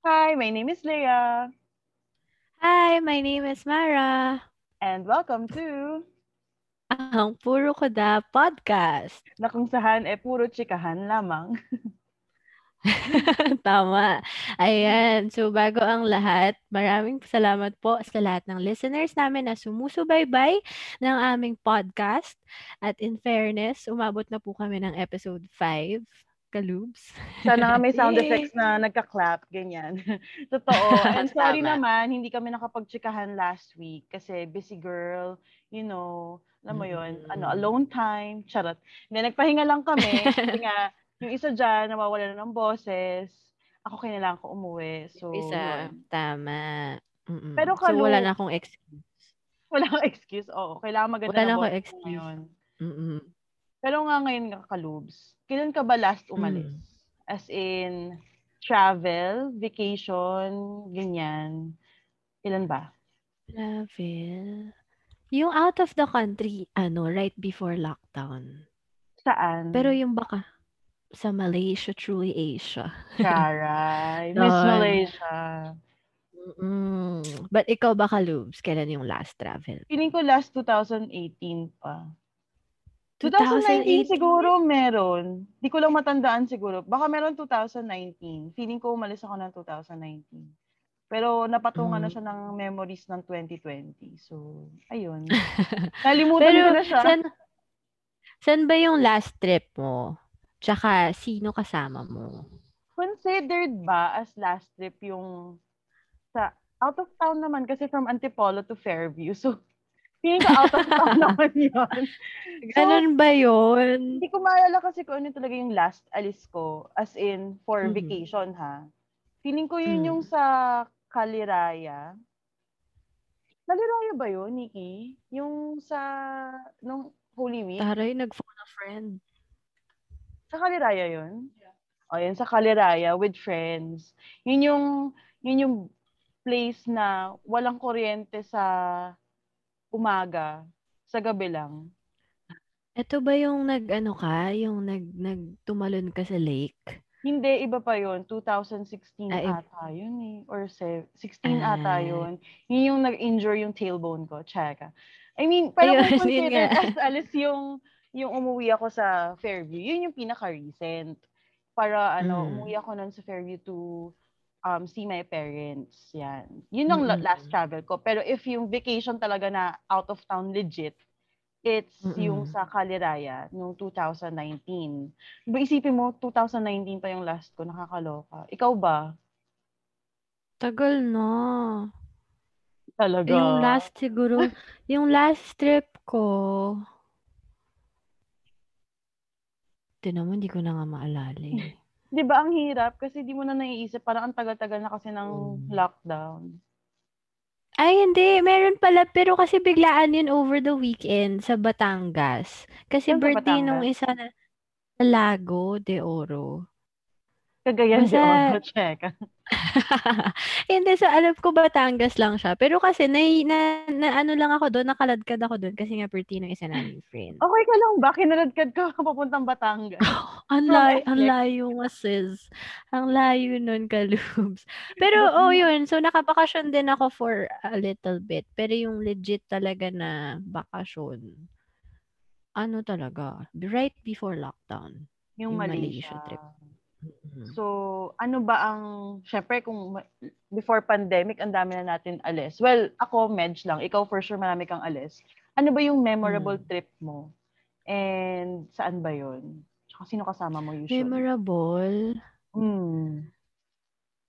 Hi, my name is Leah. Hi, my name is Mara. And welcome to Ang Puro Kuda Podcast. na kung saan eh puro chikahan lamang. Tama. Ayan. So, bago ang lahat, maraming salamat po sa lahat ng listeners namin na sumusubaybay ng aming podcast. At in fairness, umabot na po kami ng episode 5. Kalubs. Sana nga may sound effects na nagka-clap, ganyan. Totoo. And sorry naman, hindi kami nakapagchikahan last week kasi busy girl, you know, alam mo yun, Mm. ano, alone time, charot. Hindi, nagpahinga lang kami kasi nga, yung isa dyan, nawawala na ng boses. Ako kailangan ko umuwi. So, Isa. yun. Tama. Mm-mm. Pero so, wala kalu- na akong excuse. Wala akong excuse. Oo, kailangan maganda Wala na akong excuse. Mm-mm. Pero nga ngayon nga kalubs, kailan ka ba last umalis? Mm. As in, travel, vacation, ganyan. Ilan ba? Travel. Yung out of the country, ano, right before lockdown. Saan? Pero yung baka sa Malaysia, truly Asia. Charay. Miss. Malaysia. Mm. But ikaw ba, Kalubs? Kailan yung last travel? Feeling ko last 2018 pa. 2019 2018? siguro meron. Di ko lang matandaan siguro. Baka meron 2019. Feeling ko umalis ako ng 2019. Pero napatungan na Mm. siya ng memories ng 2020. So, ayun. Nalimutan Pero ko na siya. San, san ba yung last trip mo? Tsaka, sino kasama mo? Considered ba as last trip yung sa out of town naman kasi from Antipolo to Fairview. So, feeling ko out of town naman yun. So, Ganun ba yun? hindi ko maalala kasi kung ano talaga yung last alis ko. As in, for Mhm. vacation ha. Feeling ko yun Mm. yung sa Kaliraya. Kaliraya ba yun, Nikki? Yung sa, nung Holy Week? Taray, nag-phone a friend. Sa Kaliraya yun? O, yun, sa Kaliraya with friends. Yun yung, yun yung place na walang kuryente sa umaga, sa gabi lang. Ito ba yung nag-ano ka? Yung nag, nagtumalon ka sa lake? Hindi, iba pa yun. 2016 Ah, iba. ata yun eh. Or se- 16 ata Ah. yun. Yun yung nag-injure yung tailbone ko. Tsaka. I mean, pero Ayun, consider as alis yung, yung umuwi ako sa Fairview, yun yung pinaka-recent. Para ano, Mm. umuwi ako nun sa Fairview to um, see my parents. Yan. Yun ang la- last travel ko. Pero if yung vacation talaga na out of town legit, it's yung Mm-mm. sa Kaliraya noong 2019. Diba isipin mo, 2019 pa yung last ko, nakakaloka. Ikaw ba? Tagal na. Talaga? Yung last siguro, yung last trip ko, Tinan mo, hindi ko na nga maalala eh. Di ba ang hirap? Kasi di mo na naiisip, parang ang tagal-tagal na kasi ng Mm. lockdown. Ay, hindi. Meron pala. Pero kasi biglaan yun over the weekend sa Batangas. Kasi Saan sa birthday nung Batangas? isa na Lago de Oro. Kagayan si Basta- Oro, check. Hindi, so alam ko Batangas lang siya. Pero kasi na, na, na ano lang ako doon, nakaladkad ako doon kasi nga ng isa naming friend. Okay ka lang ba? Kinaladkad ka papuntang Batangas. Ang From layo, ang layo nga sis. Ang layo nun, kalubs. Pero, oh yun. So, nakabakasyon din ako for a little bit. Pero yung legit talaga na bakasyon, ano talaga, right before lockdown. Yung Yung Malaysia. Malaysia trip. Mhm. So, ano ba ang, syempre kung before pandemic, ang dami na natin alis. Well, ako, medj lang. Ikaw, for sure, marami kang alis. Ano ba yung memorable Mm. trip mo? And saan ba yun? Tsaka sino kasama mo usually? Memorable. Hmm.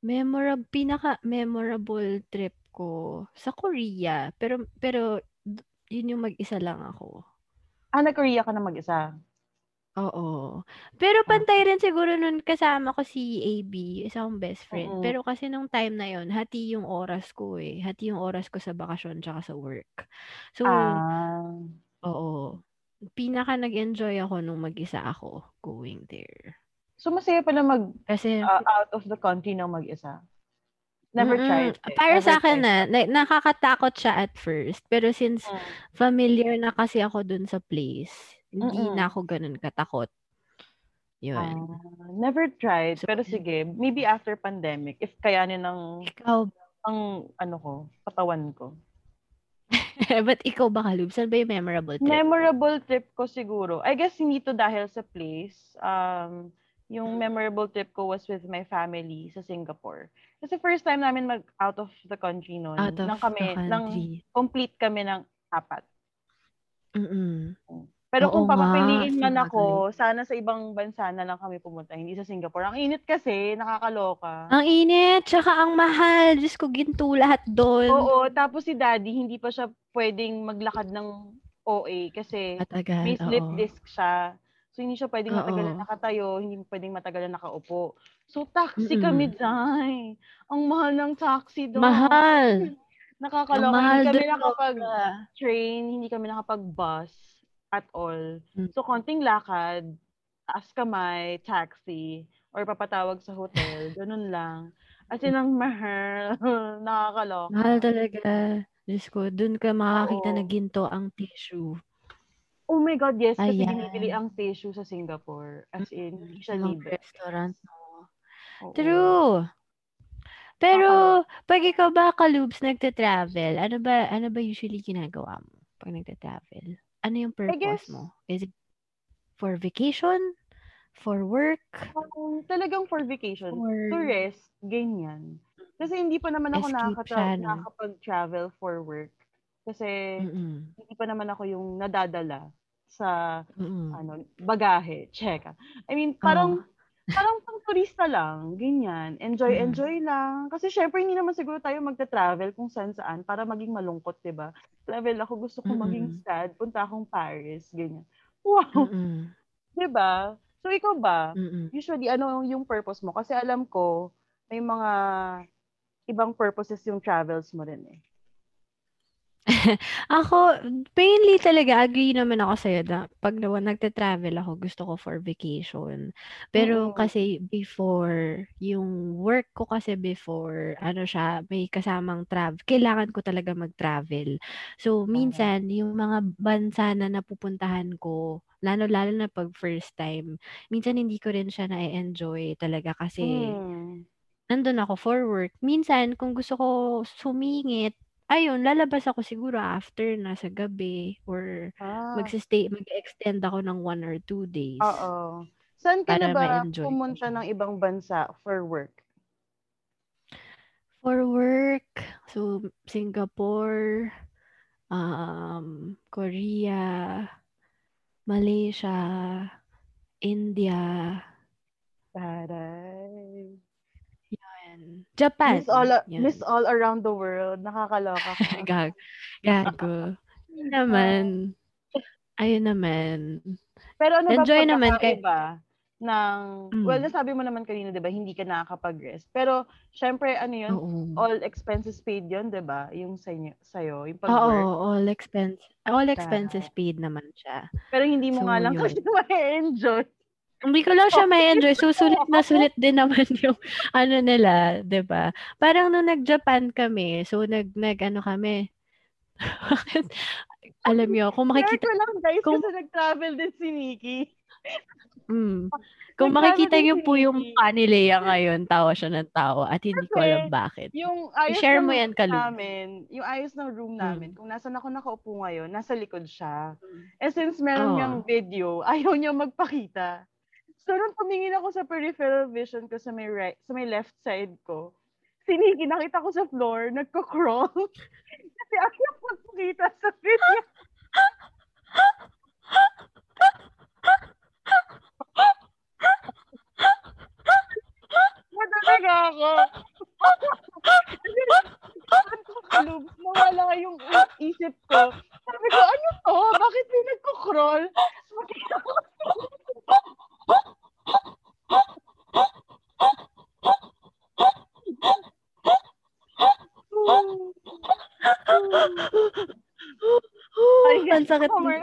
Memorable, pinaka-memorable trip ko sa Korea. Pero, pero, yun yung mag-isa lang ako. Ah, nag-Korea ka na mag-isa? Oo. Pero pantay rin siguro nun kasama ko si AB, isa kong best friend. Oo. Pero kasi nung time na yon hati yung oras ko eh. Hati yung oras ko sa bakasyon tsaka sa work. So, Ah. oo. Pinaka nag-enjoy ako nung mag-isa ako going there. So, masaya pala mag Kasi, uh, out of the country na mag-isa? Never Mm-mm. tried it. Para Never sa akin na, na, nakakatakot siya at first. Pero since Mm. familiar na kasi ako dun sa place, hindi Mm-mm. na ako ganun katakot. Yun. Ah, never tried. So, pero sige, maybe after pandemic, if kayanin ng ikaw, ang ano ko, katawan ko. but ikaw ba, Kalub? Saan ba yung memorable trip? Memorable trip ko siguro. I guess hindi to dahil sa place. Um, yung memorable trip ko was with my family sa Singapore. Kasi first time namin mag out of the country noon. Out of nang kami, the nang country. complete kami ng apat. Mm-mm. Pero Oo kung papapiliin man sabagay. ako, sana sa ibang bansa na lang kami pumunta, hindi sa Singapore. Ang init kasi, nakakaloka. Ang init, tsaka ang mahal. Diyos ko, ginto lahat doon. Oo, tapos si daddy, hindi pa siya pwedeng maglakad ng OA kasi Matagal, may slip oo. disc siya. So, hindi siya pwedeng matagal na nakatayo, hindi pwedeng matagal na nakaupo. So, taxi Mm-mm. kami, Day. Ang mahal ng taxi doon. Mahal. Nakakaloka. Hindi kami nakapag-train, hindi kami nakapag-bus at all. Mm. So, konting lakad, taas kamay, taxi, or papatawag sa hotel, ganun lang. As in, ang mahal. Nakakaloka. Mahal talaga. Diyos ko, doon ka makakita Oo. na ginto ang tissue. Oh my God, yes. Kasi Ayan. binibili ang tissue sa Singapore. As in, hindi siya libre. restaurant. Oo. True. Pero, pag ikaw ba, Kalubs, nagte-travel, ano ba, ano ba usually ginagawa mo pag nagte-travel? Ano yung purpose guess- mo? Is it for vacation? For work? Um, talagang for vacation. For... To rest, ganyan. Kasi hindi pa naman ako nakakatra- no? nakakapag-travel for work. Kasi Mm-mm. hindi pa naman ako yung nadadala sa Mm-mm. ano, bagahe. Check. I mean, parang parang pang turista lang, ganyan. Enjoy, Mm. enjoy lang. Kasi syempre, hindi naman siguro tayo magta-travel kung saan saan para maging malungkot, 'di ba? Travel ako, gusto ko maging Mm-mm. sad, punta akong Paris, ganyan. Wow, Mm-mm. 'di ba? So ikaw ba? Mm-mm. Usually ano yung purpose mo? Kasi alam ko may mga ibang purposes yung travels mo rin eh. Ako, mainly talaga, agree naman ako sa'yo na pag nawa nagte-travel ako, gusto ko for vacation. Pero Mm. kasi before, yung work ko kasi before, ano siya, may kasamang travel. Kailangan ko talaga mag-travel. So, minsan, yung mga bansa na napupuntahan ko, lalo-lalo na pag first time, minsan hindi ko rin siya na-enjoy talaga kasi Mm. nandun ako for work. Minsan, kung gusto ko sumingit, ayun, lalabas ako siguro after na sa gabi or Ah. magsistay, mag-extend ako ng one or two days. Oo. Saan ka na ba ko pumunta siya. ng ibang bansa for work? For work, so Singapore, um, Korea, Malaysia, India, Taray. And Japan. Miss all, Yun. miss all around the world. Nakakaloka ka. Gag gago. Ayun naman. Ayun naman. Pero ano Enjoy ba naman pagkakaiba ng, Mm. well, nasabi mo naman kanina, di ba, hindi ka nakakapag-rest. Pero, syempre, ano yun, Oo. all expenses paid yun, di ba? Yung sa inyo, sa'yo, yung Oo, pag-work. all expense all expenses paid naman siya. Pero hindi mo So, nga lang yun. kasi ma-enjoy. Hindi ko lang siya may enjoy. So, sulit na sulit din naman yung ano nila, ba? Parang nung nag-Japan kami, so nag nag ano kami. Alam niyo, kung Share makikita ko lang, guys, kung- kasi nag-travel din si Nikki. mm, kung makikita niyo po yung Lea ngayon, tawa siya ng tawa at hindi ko Kasi, alam bakit. Yung ayos I-share ng mo yan, Kalu. namin, yung ayos ng room namin, Mm. kung nasan ako nakaupo ngayon, nasa likod siya. Eh since meron Oo. niyang video, ayaw niya magpakita. So nung tumingin ako sa peripheral vision ko sa may right, sa may left side ko, si Nikki, nakita ko sa floor, nagko-crawl. Kasi ayaw magpakita sa video. Madalaga ako. Loob, nawala yung isip ko. Sabi ko, ano to? Bakit may nagko-crawl? Ay, Ang sakit commer-.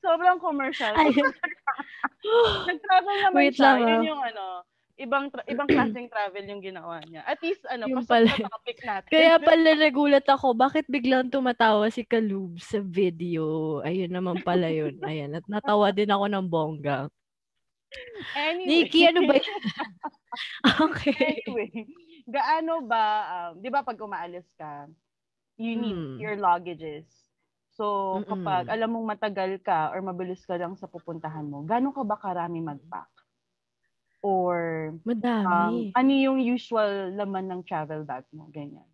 Sobrang commercial. Ay, Nag-travel naman Wait siya. lang, Yun ah. yung ano, ibang tra- ibang klaseng travel yung ginawa niya. At least, ano, Yung pasok pala. sa topic natin. Kaya pala nagulat ako, bakit biglang tumatawa si Kalub sa video? Ayun naman pala yun. Ayan, at natawa din ako ng bongga. Anyway. Nikki, ano ba yan? okay. Anyway, gaano ba, um, di ba pag umaalis ka, you need Hmm. your luggages. So, kapag Mm-mm. alam mong matagal ka or mabilis ka lang sa pupuntahan mo, gaano ka ba karami mag-pack? Or um, Madami. ano yung usual laman ng travel bag mo? Ganyan.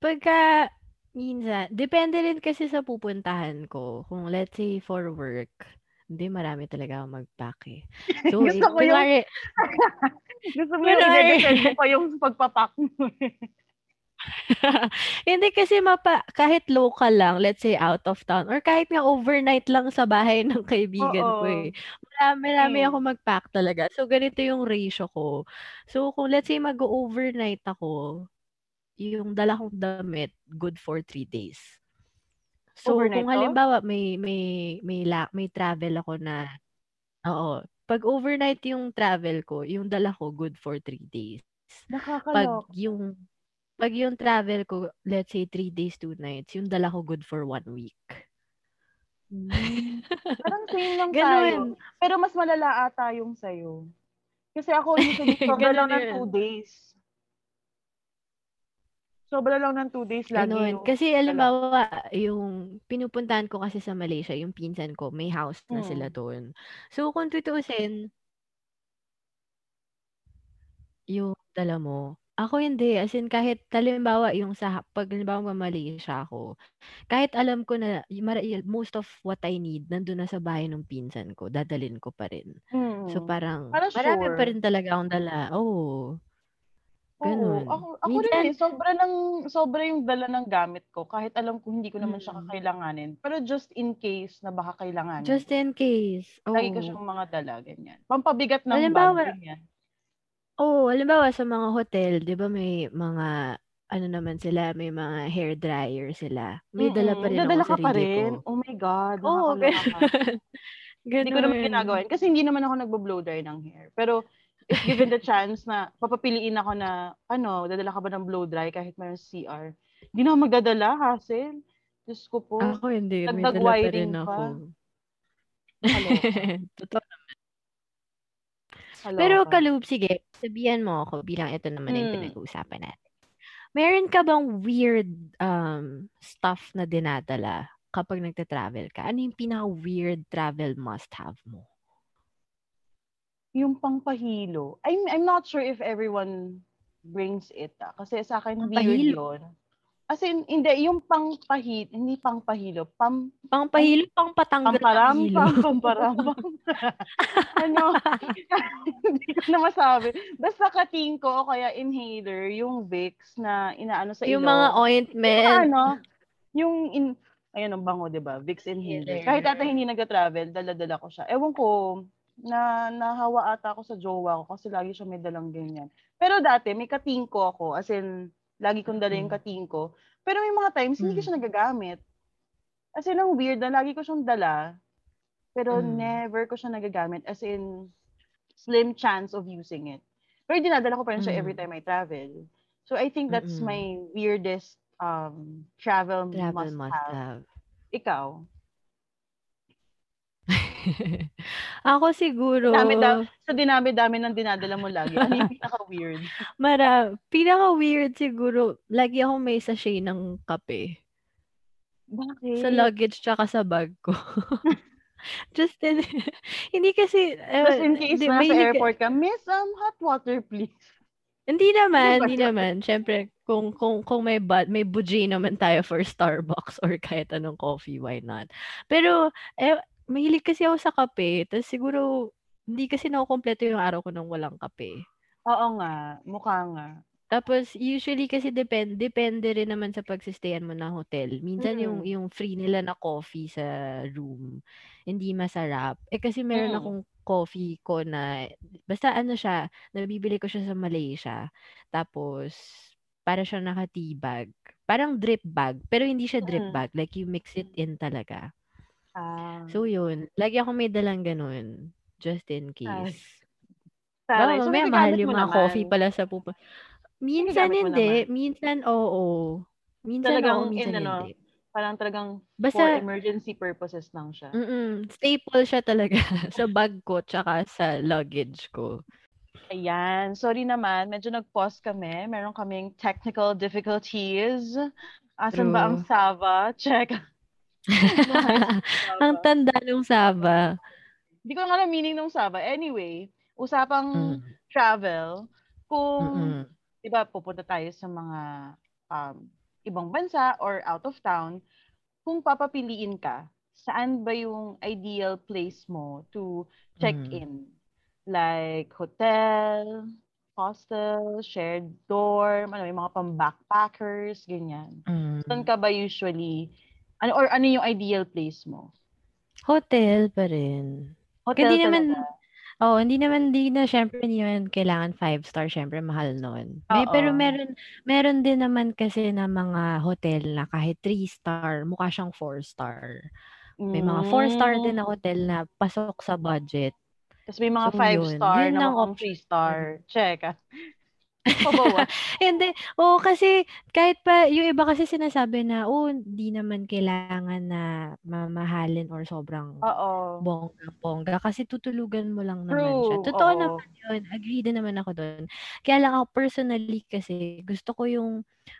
Pagka, minsan, depende rin kasi sa pupuntahan ko. Kung let's say for work, hindi marami talaga ako mag-pack eh. So, Gusto ko yung- kunwari, Gusto mo yung mo pa yung pagpapack mo. hindi kasi mapa, kahit local lang, let's say out of town, or kahit nga overnight lang sa bahay ng kaibigan ko Oo. eh. Marami, marami Same. ako mag-pack talaga. So, ganito yung ratio ko. So, kung let's say mag-overnight ako, yung dala kong damit, good for three days. So, Overnight kung to? halimbawa may may may la, may travel ako na Oo, pag overnight yung travel ko, yung dala ko good for three days. Pag Nakakalok. yung pag yung travel ko, let's say three days, two nights, yung dala ko good for one week. Mm. Parang same lang tayo. Ganun. Pero mas malala ata yung sa'yo. Kasi ako usually sobra lang ng two days. Sobra lang ng two days lagi Ganun. yung Kasi alimbawa, yung pinupuntahan ko kasi sa Malaysia, yung pinsan ko, may house na Mm. sila doon. So, kung tutuusin, yung dala mo, ako hindi. As in, kahit halimbawa, yung sa, pag halimbawa Malaysia ako, kahit alam ko na most of what I need, nandun na sa bahay ng pinsan ko, dadalin ko pa rin. So, Mm. parang, Para marami sure. pa rin talaga akong dala. Oo. Oo, Ganun. ako, ako rin Minsan- eh, sobra, ng, sobra yung dala ng gamit ko. Kahit alam ko hindi ko naman siya Mm. kakailanganin. Pero just in case na baka kailanganin. Just in case. Lagi ko Oo. siyang mga dala, ganyan. Pampabigat ng Halimbawa, bag, ganyan. Oo, halimbawa sa mga hotel, 'di ba may mga ano naman sila, may mga hair dryer sila. May dala pa rin ako Dadala ka pa rin? ko. Oh my God, Oo, nakakaloka ka. ganun. Hindi ko naman ginagawa. Kasi hindi naman ako nagbo-blow dry ng hair. Pero if given the chance na papapiliin ako na, ano, dadala ka ba ng blow dry kahit mayroon CR? Hindi na ako magdadala, hassle. Diyos ko po. Ako hindi, may dala pa rin ako. Totoo. Kaloka. Pero Kalub, sige, sabihan mo ako bilang ito naman yung Hmm. pinag-uusapan natin. Meron ka bang weird um, stuff na dinadala kapag nagte-travel ka? Ano yung pinaka-weird travel must-have mo? Yung pangpahilo, I'm, I'm not sure if everyone brings it. Ah. Kasi sa akin, weird yun. As in, hindi, yung pangpahit, hindi pangpahilo, pam, Pangpahilo, pangpatanggal ng pamparam, hilo. pam, pamparam, ano, hindi ko na masabi. Basta kating ko o kaya inhaler, yung Vicks na inaano sa Yung mga Yung ointment. ano, yung in, ayun ang bango, di ba? Vicks inhaler. Inhaler. Kahit ata hindi nag-travel, dala-dala ko siya. Ewan ko, na nahawa ata ako sa jowa ko kasi lagi siya may dalang ganyan. Pero dati, may katingko ako. As in, lagi kong dala yung Mm. katingko. Pero may mga times, hindi ko Mm. siya nagagamit. As in, ang weird na lagi ko siyang dala, pero Mm. never ko siya nagagamit. As in, slim chance of using it. Pero dinadala ko pa rin siya every Mm. time I travel. So I think that's Mm-mm. my weirdest um travel, Travel must, must have. have. Ikaw? Ako siguro, Dami da- sa dinami-dami ng dinadala mo lagi. Ano yung pinaka-weird? mara, pinaka-weird siguro, lagi ako may sachet ng kape. Bakit? Sa luggage tsaka sa bag ko. Just in, hindi kasi, eh, Just in case di- na sa mahilig ka- airport ka, Miss, um, hot water, please. Hindi naman, Ano hindi naman. Siyempre, kung kung kung may bud, may budget naman tayo for Starbucks or kahit anong coffee, why not? Pero eh mahilig kasi ako sa kape, tapos siguro hindi kasi nakukumpleto yung araw ko nang walang kape. Oo nga, mukha nga. Tapos usually kasi depende depende rin naman sa pagsistayan mo ng hotel. Minsan yung Mm. yung free nila na coffee sa room hindi masarap. Eh kasi meron Mm. akong coffee ko na basta ano siya, nabibili ko siya sa Malaysia. Tapos para siya naka tea bag. Parang drip bag, pero hindi siya drip Mm. bag, like you mix it in talaga. Ah. So yun, lagi ako may dalang ganun just in case. Taray. Baka So, mamaya mahal yung mga naman. coffee pala sa pupa. Minsan hindi, minsan oo. Minsan oo, Talagang minsan in, ano, hindi. Parang talagang for Basta, emergency purposes lang siya. mm staple siya talaga sa bag ko tsaka sa luggage ko. Ayan. Sorry naman, medyo nag-pause kami. Meron kaming technical difficulties. Asan ba ang True. Sava? Check. Ang tanda ng Saba. Hindi ko nga alam meaning ng Sava. Anyway, usapang Mm. travel. Kung, di ba, pupunta tayo sa mga um, ibang bansa or out of town, kung papapiliin ka, saan ba yung ideal place mo to check Mm. in? Like hotel, hostel, shared dorm, ano, yung mga pang-backpackers, ganyan. Mm. Saan ka ba usually, ano, or ano yung ideal place mo? Hotel pa rin. Hotel Hindi naman, oh, hindi naman, hindi na, syempre, hindi naman kailangan five star, syempre, mahal nun. May, pero meron, meron din naman kasi na mga hotel na kahit three star, mukha siyang four star. May mga four star din na hotel na pasok sa budget. Tapos may mga So, five yun. star Yun na option. three star. Check Pabawas. Hindi. Oo, kasi kahit pa, yung iba kasi sinasabi na, oh, hindi naman kailangan na mamahalin or sobrang bongga-bongga kasi tutulugan mo lang naman siya. True. Totoo oo. naman yun. Agree din naman ako doon. Kaya lang ako personally kasi gusto ko yung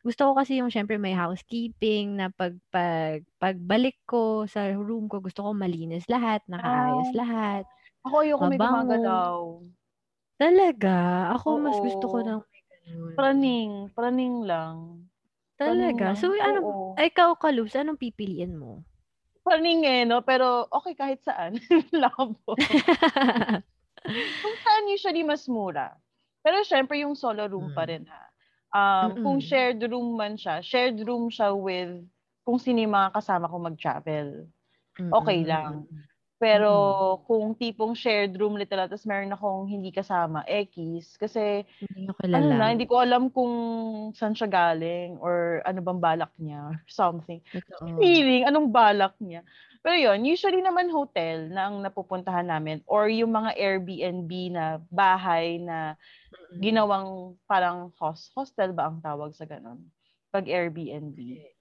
gusto ko kasi yung syempre may housekeeping na pag pag pagbalik ko sa room ko gusto ko malinis lahat, nakaayos Ah. lahat, Ako ayoko may mabango. gumagalaw. Talaga, ako mas gusto ko ng may ganun. Praning. Praning lang. Praning Talaga. lang. So ano, Oo. ay, ikaw Kalubs, anong pipiliin mo? Praning eh, no? Pero okay kahit saan. Labo. Kung saan usually mas mura. Pero syempre yung solo room pa Mm. rin ha. Um, Kung shared room man siya, shared room siya with kung sino yung mga kasama ko mag-travel. Okay Mm-mm. lang. Pero Mm. kung tipong shared room literal, tapos meron akong hindi kasama, ekis. Kasi, Hindi nyo ano na, hindi ko alam kung saan siya galing or ano bang balak niya or something. Totoo. Feeling, anong balak niya. Pero yun, usually naman hotel na ang napupuntahan namin or yung mga Airbnb na bahay na ginawang parang host, hostel ba ang tawag sa ganun? Pag Airbnb.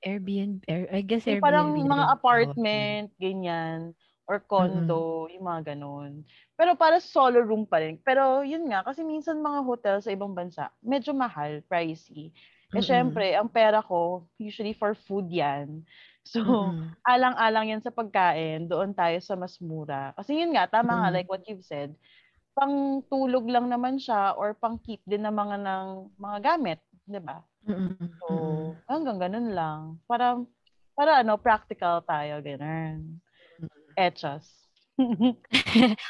Airbnb, Air, I guess Yung Airbnb parang na rin mga apartment, ganyan, or condo, yung mga ganun. Pero para solo room pa rin. Pero yun nga, kasi minsan mga hotel sa ibang bansa, medyo mahal, pricey. Eh Mm-mm. syempre, ang pera ko, usually for food yan. So, Mm-mm. alang-alang yan sa pagkain, doon tayo sa mas mura. Kasi yun nga, tama nga, Mm. like what you've said, pang tulog lang naman siya or pang keep din ng mga ng mga gamit, 'di ba? So, hanggang ganun lang. Para para ano, practical tayo, ganun. Etchas.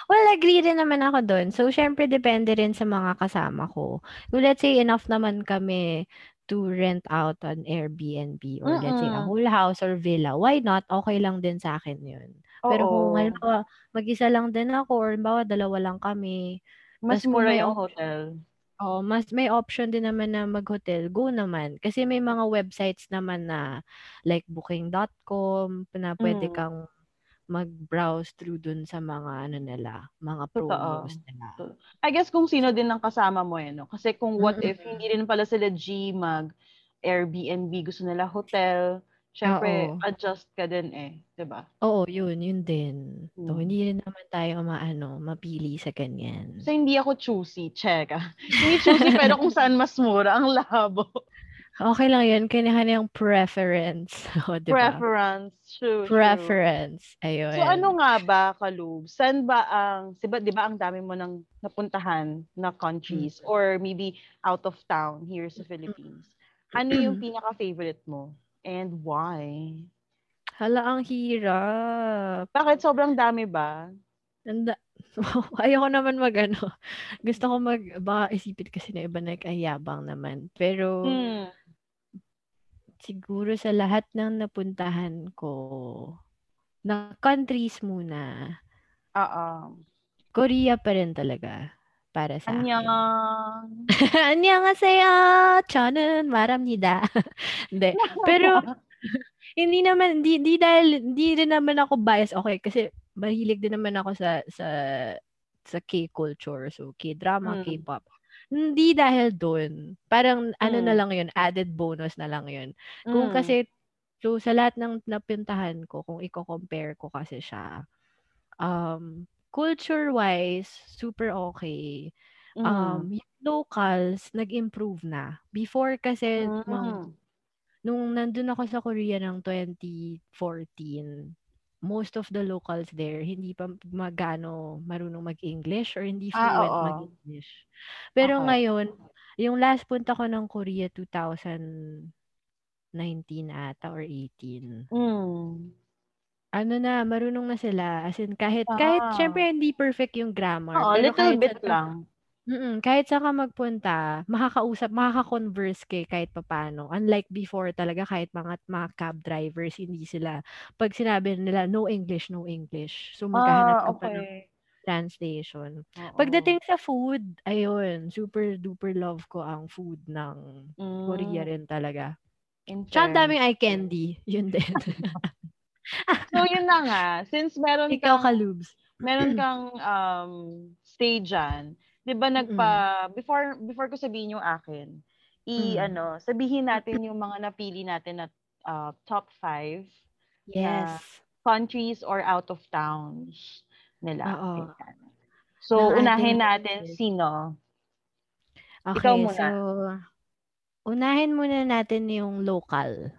Well, agree rin naman ako doon. So, syempre, depende rin sa mga kasama ko. Kung let's say, enough naman kami to rent out an Airbnb or let's say, a whole house or villa, why not? Okay lang din sa akin yun. Pero kung Oo. halimbawa, mag-isa lang din ako or halimbawa, dalawa lang kami, Mas mura yung hotel. Oh, mas may option din naman na mag-hotel, go naman. Kasi may mga websites naman na like booking.com na pwede Mm. kang mag-browse through dun sa mga ano nila, mga Totoo. promos nila. I guess kung sino din ang kasama mo eh, no? Kasi kung what if hindi rin pala sila G mag Airbnb, gusto nila hotel, syempre Oo. adjust ka din eh, 'di ba? Oo, yun, yun din. So, Hmm. hindi rin naman tayo maano, mapili sa ganyan. So hindi ako choosy, check ah. Hindi choosy pero kung saan mas mura, ang labo. Okay lang yun, kanya-kanyang preference. O, di ba? Preference, true, true. Preference. Ayun. So ano nga ba, Kalub? Saan ba ang, di ba, di ba ang dami mo nang napuntahan na countries Mm. or maybe out of town here sa Philippines? Ano yung pinaka-favorite mo? And why? Hala, ang hirap. Bakit sobrang dami ba? Nanda, Ayoko naman mag ano. Gusto ko mag, baka isipin kasi na iba na ay naman. Pero, mm. siguro sa lahat ng napuntahan ko, na countries muna. Oo. Korea pa rin talaga para sa Annyeong. akin. Annyeonghaseyo! Chonun, maramnida. hindi. Pero, hindi naman, hindi, hindi dahil, hindi rin naman ako bias. Okay, kasi mahilig din naman ako sa, sa, sa K-culture. So, K-drama, Mm. K-pop. Hindi dahil doon. Parang, ano Mm. na lang yun, added bonus na lang yun. Kung Mm. kasi, So, sa lahat ng napintahan ko, kung i-compare ko kasi siya, um, culture-wise, super okay. Mm. Um, yung locals, nag-improve na. Before kasi, Mm. mga- nung nandun ako sa Korea ng 2014, most of the locals there, hindi pa magano marunong mag-English or hindi Ah, fluent oo. mag-English. Pero Okay. ngayon, yung last punta ko ng Korea, 2019 ata or 18. Mm. Ano na, marunong na sila. As in, kahit, kahit, Ah. syempre, hindi perfect yung grammar. Oo, little kahit bit ka- lang. Mm, kahit saan ka magpunta, makakausap, makaka-converse kay kahit papano. Unlike before talaga, kahit mga, mga cab drivers, hindi sila, pag sinabi nila, no English, no English. So, maghahanap Ah, ka pa ng okay. translation. Oo. Pagdating sa food, ayun, super duper love ko ang food ng Mm. Korea rin talaga. Tsaka ang daming eye candy. Yun din. So, yun na nga. Since meron Ikaw, kang, Kalubs. meron kang um, stay dyan, di ba nagpa, before, before ko sabihin yung akin, i, Mm. ano, sabihin natin yung mga napili natin na uh, top five Yes. countries or out of towns nila. Oo. So, Ng unahin natin countries. sino? Okay, Ikaw muna. so, unahin muna natin yung local.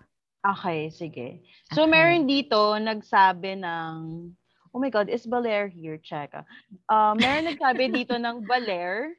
Okay, sige. So, Okay. meron dito nagsabi ng, oh my God, is Baler here? Check. ah. Uh, meron nagsabi dito ng Baler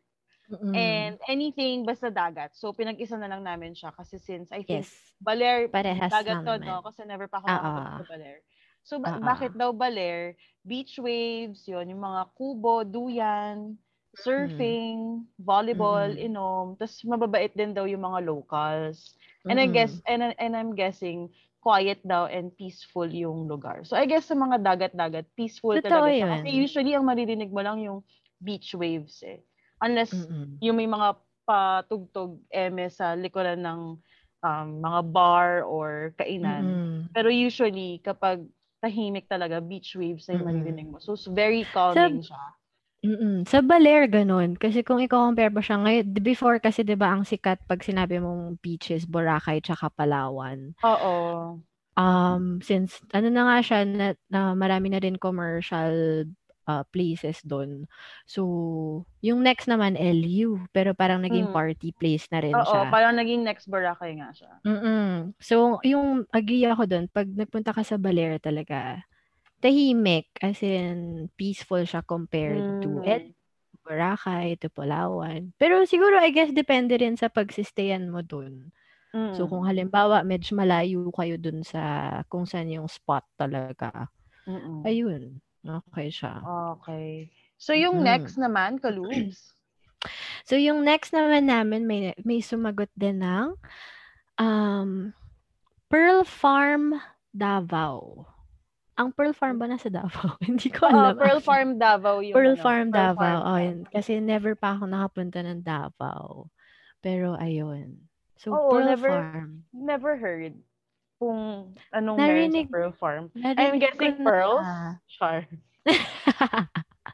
Mm-mm. and anything basta dagat. So, pinag-isa na lang namin siya kasi since I think yes. Baler, Parehas dagat to, naman. no? Kasi never pa ako Oo. nakapunta sa Baler. So, ba- bakit daw Baler? Beach waves, yon yung mga kubo, duyan, surfing, volleyball, Mm-mm. inom, tapos mababait din daw yung mga locals. And I Mm-mm. guess, and, I- and I'm guessing, quiet daw and peaceful yung lugar. So, I guess sa mga dagat-dagat, peaceful Totoo talaga siya. Kasi usually, ang maririnig mo lang yung beach waves eh. Unless, Mm-mm. yung may mga patugtog eme sa likuran ng um, mga bar or kainan. Mm-mm. Pero usually, kapag tahimik talaga, beach waves na yung maririnig mo. So, it's very calming siya. Mm-mm. Sa Baler, ganun. Kasi kung i-compare mo siya ngayon, before kasi 'di ba ang sikat pag sinabi mong beaches, Boracay, tsaka Palawan. Oo. Um, since ano na nga siya, na, na marami na rin commercial uh, places doon. So, yung next naman, LU. Pero parang naging Mm. party place na rin Oo, siya. parang naging next Boracay nga siya. Mm-mm. So, yung agree ako doon, pag nagpunta ka sa Baler talaga, tahimik, as in, peaceful siya compared to Mm. El Boracay, to Palawan. Pero siguro, I guess, depende rin sa pagsistayan mo. So, Mm. kung halimbawa, medyo malayo kayo doon sa kung saan yung spot talaga, Mm-mm. ayun, okay siya. Okay. So, yung Mm. next naman, Kalubs. So, yung next naman namin, may, may sumagot din ng um, Pearl Farm Davao. Ang Pearl Farm ba nasa Davao? Hindi ko Oo, alam. Pearl actually. Farm Davao yung Pearl ano, Farm Pearl Davao. Farm Oh, yun. Kasi never pa ako nakapunta ng Davao. Pero ayun. So, Oo, Pearl never- Farm. Never heard kung anong meron Narinig- sa Pearl Farm. I'm guessing na- pearls? Char.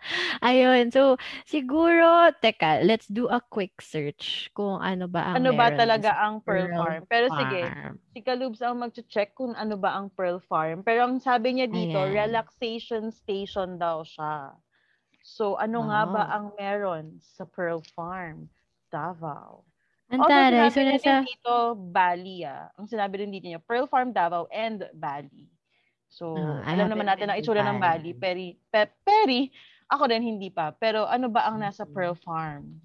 Ayun. So, siguro, teka, let's do a quick search kung ano ba ang Ano ba talaga ang Pearl, Pearl Farm? Pero sige, Farm. si Kalubs ang mag-check kung ano ba ang Pearl Farm. Pero ang sabi niya dito, Ayan. relaxation station daw siya. So, ano nga ba Wow. ang meron sa Pearl Farm? Davao. Ang taray. So, nasa... dito, Bali ah. Ang sinabi rin dito niya, Pearl Farm Davao and Bali. So, Ah, I alam naman natin ang itsura ng Bali. Bali. Peri, pe, peri, ako rin hindi pa. Pero ano ba ang nasa. Pearl Farm?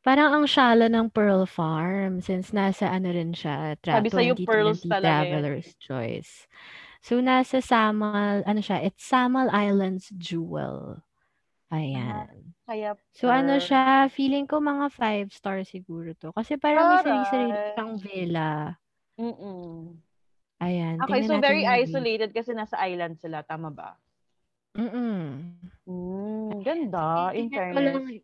Parang ang shala ng Pearl Farm since nasa ano rin siya, tra- Sabi sa'yo, 2020 pearls talaga. Traveler's Choice. So, nasa Samal, ano siya, it's Samal Islands Jewel. Ayan. Kaya So, ano siya, feeling ko mga five star siguro to. Kasi parang may sarili-sarili siyang villa. Mm-mm. Ayan, Okay, so very isolated kasi nasa island sila. Tama ba? Mm-mm. Mm, ganda. In fairness.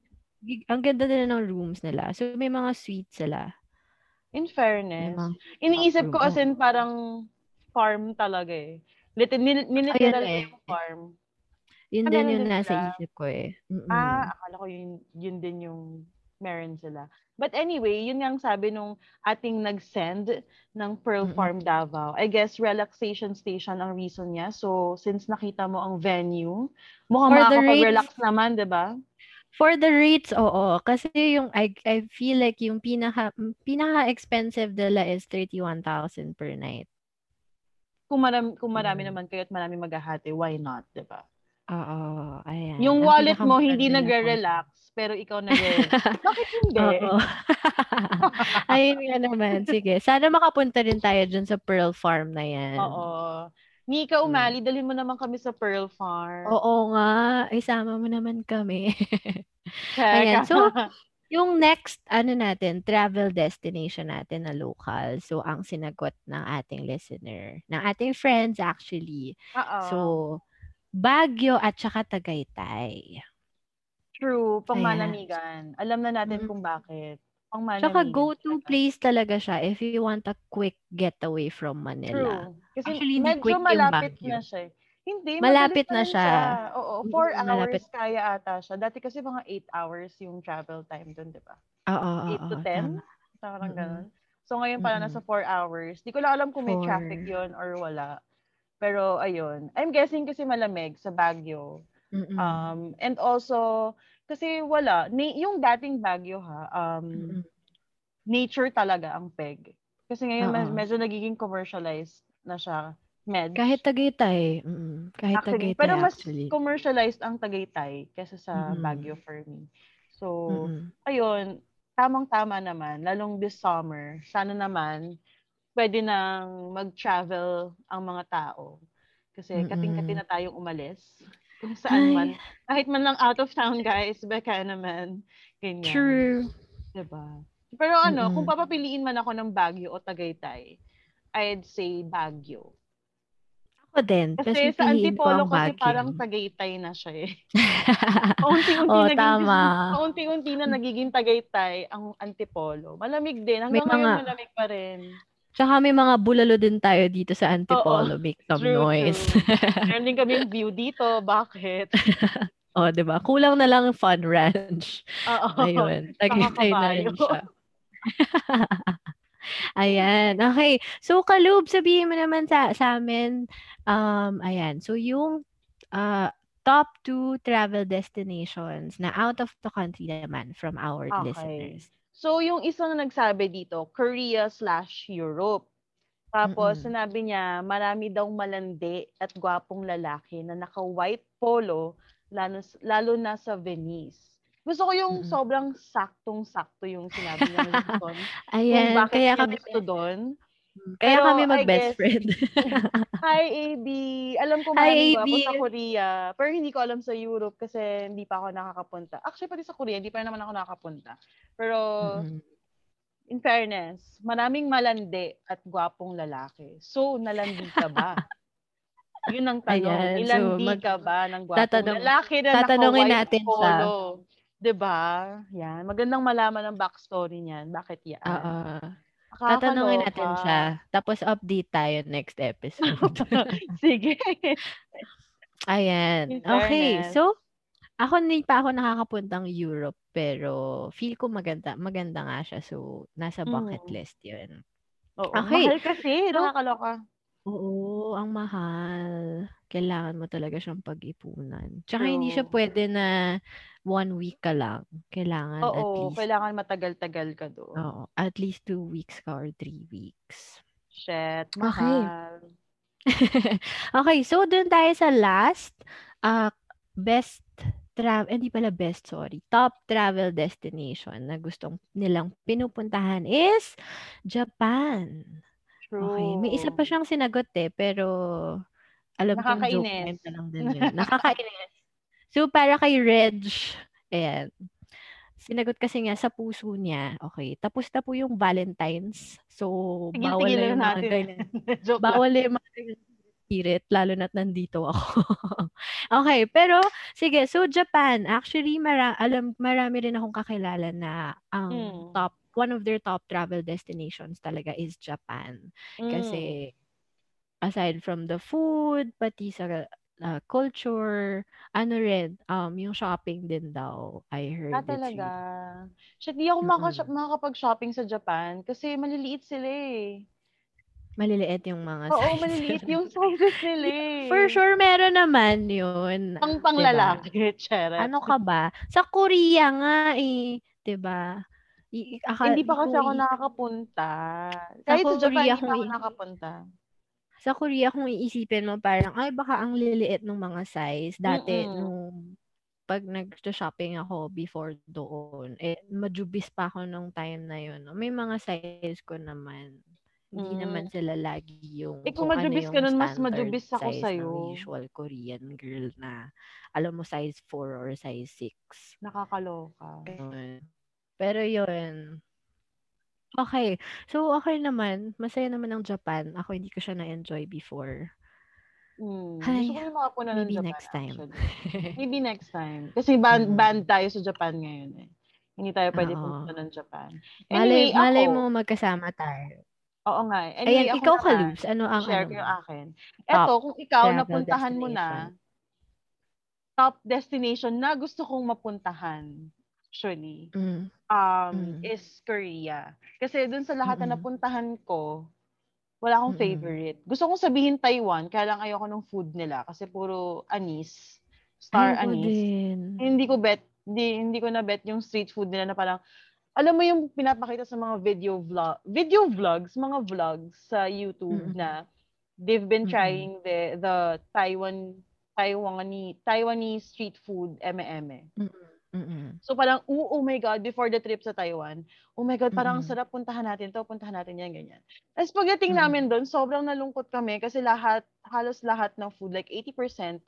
ang ganda nila ng rooms nila. So, may mga suite sila. In fairness. mga Iniisip ko as in parang farm talaga eh. Lit- nil- niliteral Ayun eh. yung farm. Yun din yung nasa isip ko eh. Mm-mm. Ah, akala ko yun, yun din yung meron sila. But anyway, yun nga ang sabi nung ating nag-send ng Pearl. Farm Davao. I guess relaxation station ang reason niya. So, since nakita mo ang venue, mukhang makakapag-relax naman, di ba? For the rates, oo. Kasi yung, I, I feel like yung pinaka, pinaka-expensive nila is 31,000 per night. Kung marami, kung marami Mm. naman kayo at marami maghahati, why not, di ba? Oo, ayan. Yung Ang wallet mo hindi na nagre-relax, pero ikaw nagre-relax. Bakit hindi? Oo. Ayun nga naman. Sige. Sana makapunta din tayo dyan sa Pearl Farm na yan. Oo. Nika Mm. Umali, dalhin mo naman kami sa Pearl Farm. Oo nga. Isama mo naman kami. Ayan. So, yung next, ano natin, travel destination natin na local. So, ang sinagot ng ating listener, ng ating friends actually. Oo. So, Baguio at saka Tagaytay. True, Ayan. pangmanamigan. Alam na natin Mm. kung bakit. Pangmanamigan. Tsaka go-to place talaga siya if you want a quick getaway from Manila. True. Kasi Actually, hindi medyo quick yung malapit Baguio. na siya. eh. Hindi, Malapit na rin siya. Oo, Mm, four malapit. hours kaya ata siya. Dati kasi mga eight hours yung travel time dun, di ba? Oo, oo, Eight to oo, ten? tama. Parang Mm-mm. ganun. So ngayon pala Mm-mm. nasa four hours. Di ko lang alam kung may Four. traffic yon or wala. Pero ayun. I'm guessing kasi malamig sa Baguio. Mm-mm. Um, and also, kasi wala. Na- yung dating Baguio ha, um, Mm-mm. nature talaga ang peg. Kasi ngayon Oo. medyo nagiging commercialized na siya. Med. Kahit Tagaytay. Mm, kahit actually, Tagaytay pero mas actually. commercialized ang Tagaytay kaysa sa Mm-mm. Baguio for me. So, Mm-mm. ayun, tamang-tama naman, lalong this summer, sana naman, pwede nang mag-travel ang mga tao. Kasi kating-kati na tayong umalis. Kung saan man. Ay, Kahit man lang out of town, guys, baka naman. Ganyan. true. Diba? Pero ano, kung Mm-mm. papapiliin man ako ng Baguio o Tagaytay, I'd say Baguio. Ako din. Kasi sa ko Antipolo ang kasi Baguio. parang Tagaytay na siya eh. Paunti-unti Oo, naging tama. paunti-unti na nagiging Tagaytay ang Antipolo. Malamig din. May Hanggang ngayon mga- malamig pa rin. Tsaka may mga bulalo din tayo dito sa Antipolo. Make some True, noise. true. Meron din kami view dito. Bakit? oh, 'di ba? Kulang na lang Fun Ranch. Oo. Ayun. Tagaytay na rin siya. Ayan. Okay. So, Kalub, sabihin mo naman sa, sa amin, um, ayan. So, yung uh, top two travel destinations na out of the country naman from our Okay. listeners. So, yung isa na nagsabi dito, Korea slash Europe. Tapos, Mm-mm. sinabi niya, marami daw malandi at gwapong lalaki na naka-white polo, lalo, lalo na sa Venice. Gusto ko yung Mm-mm. sobrang saktong-sakto yung sinabi niya kung Ayan. bakit Kaya kami, gusto doon. Kaya Pero kami mag-best friend. Hi, AB! Alam ko Hi, maraming AB. gwapo sa Korea. Pero hindi ko alam sa Europe kasi hindi pa ako nakakapunta. Actually, pati sa Korea, hindi pa naman ako nakakapunta. Pero, Mm-mm. in fairness, maraming malandi at gwapong lalaki. So, nalandi ka ba? Yun ang tanong. Ayan, so Nilandi mag- ka ba ng gwapong tatanong- lalaki na tatanungin natin polo? 'Di ba? Yan. Magandang malaman ang backstory niyan. Bakit yan? Oo. Tatanungin natin Nakakaloka. siya. Tapos update tayo next episode. Sige. Ayan. In Okay. fairness. So, ako hindi pa ako nakakapuntang Europe pero feel ko maganda maganda nga siya. So, nasa bucket Mm. list 'yun. Oo. Okay. Mahal kasi. So, Nakakaloka. Oo, ang mahal. Kailangan mo talaga siyang pag-ipunan. Tsaka hindi siya True. pwede na one week ka lang. Kailangan at Oo. least, Kailangan matagal-tagal ka doon. oo, at least two weeks ka or three weeks. Shit. Okay. Mahal. okay, so dun tayo sa last uh, best travel, hindi pala best, sorry. Top travel destination na gustong nilang pinupuntahan is Japan. True. Okay, may isa pa siyang sinagot eh, pero alam kong joke na lang din yun. Nakakainis. So, para kay Reg, ayan, sinagot kasi nga sa puso niya, okay, tapos na po yung Valentine's. So, bawal na Tigil-tigilan yung mga ganyan. Bawal na yung mga ganyan spirit, lalo na't nandito ako. okay, pero, sige, so Japan, actually, mara, alam, marami rin akong kakilala na ang Mm. top, one of their top travel destinations talaga is Japan. Mm. Kasi, aside from the food, pati sa ah, culture, ano rin, um, yung shopping din daw. I heard Ah, talaga? Shit, di ako makaka- Mm. makakapag-shopping sa Japan kasi maliliit sila eh. Maliliit yung mga Oo, sizes. maliliit yung sizes nila eh. For sure, meron naman yun. Pang diba? panglalaki, charet. Ano ka ba? Sa Korea nga eh, 'di ba? I- aka- Hindi pa kasi ako kung i- nakakapunta. Kahit sa Japan, Korea hindi pa kung ako nakapunta. sa Korea kung iisipin mo parang ay baka ang liliit ng mga size dati Mm-mm. nung pag nag-shopping ako before doon eh majubis pa ako nung time na yun may mga size ko naman hindi Mm. naman sila lagi yung Eh, kung ano majubis yung ka nun, mas majubis ako size sa'yo. ng usual Korean girl na alam mo size 4 or size 6 Nakakaloka. Pero yun. Okay. So, okay naman. Masaya naman ang Japan. Ako hindi ko siya na-enjoy before. Mm. Ay, Gusto ko yung makapuna ng maybe Japan, next time. Maybe next time. Kasi ban Mm. tayo sa Japan ngayon eh. Hindi tayo pwede Oo. pumunta ng Japan. malay, Anyway, malay ako, mo magkasama tayo. Oo nga. eh. Anyway, Ayan, ako ikaw ka, Luz. Ano ang share ano ko yung akin. Eto, kung ikaw napuntahan mo na, top destination na gusto kong mapuntahan, actually, Mm. um, Mm. is Korea. Kasi dun sa lahat na Mm-mm. napuntahan ko, wala akong Mm-mm. favorite. Gusto kong sabihin Taiwan, kaya lang ayoko ng food nila kasi puro anis, star Ayoko anis. din. Hindi ko bet, di, hindi ko na bet yung street food nila na parang, alam mo yung pinapakita sa mga video vlog, video vlogs, mga vlogs sa YouTube Mm-mm. na they've been trying the the Taiwan Taiwanese Taiwanese street food. Mm-mm. So parang, oh, oh my God, before the trip sa Taiwan, oh my God, parang ang Mm-mm. sarap, puntahan natin to, puntahan natin yan, ganyan. Tapos pagdating Mm. namin doon, sobrang nalungkot kami kasi lahat, halos lahat ng food, like 80%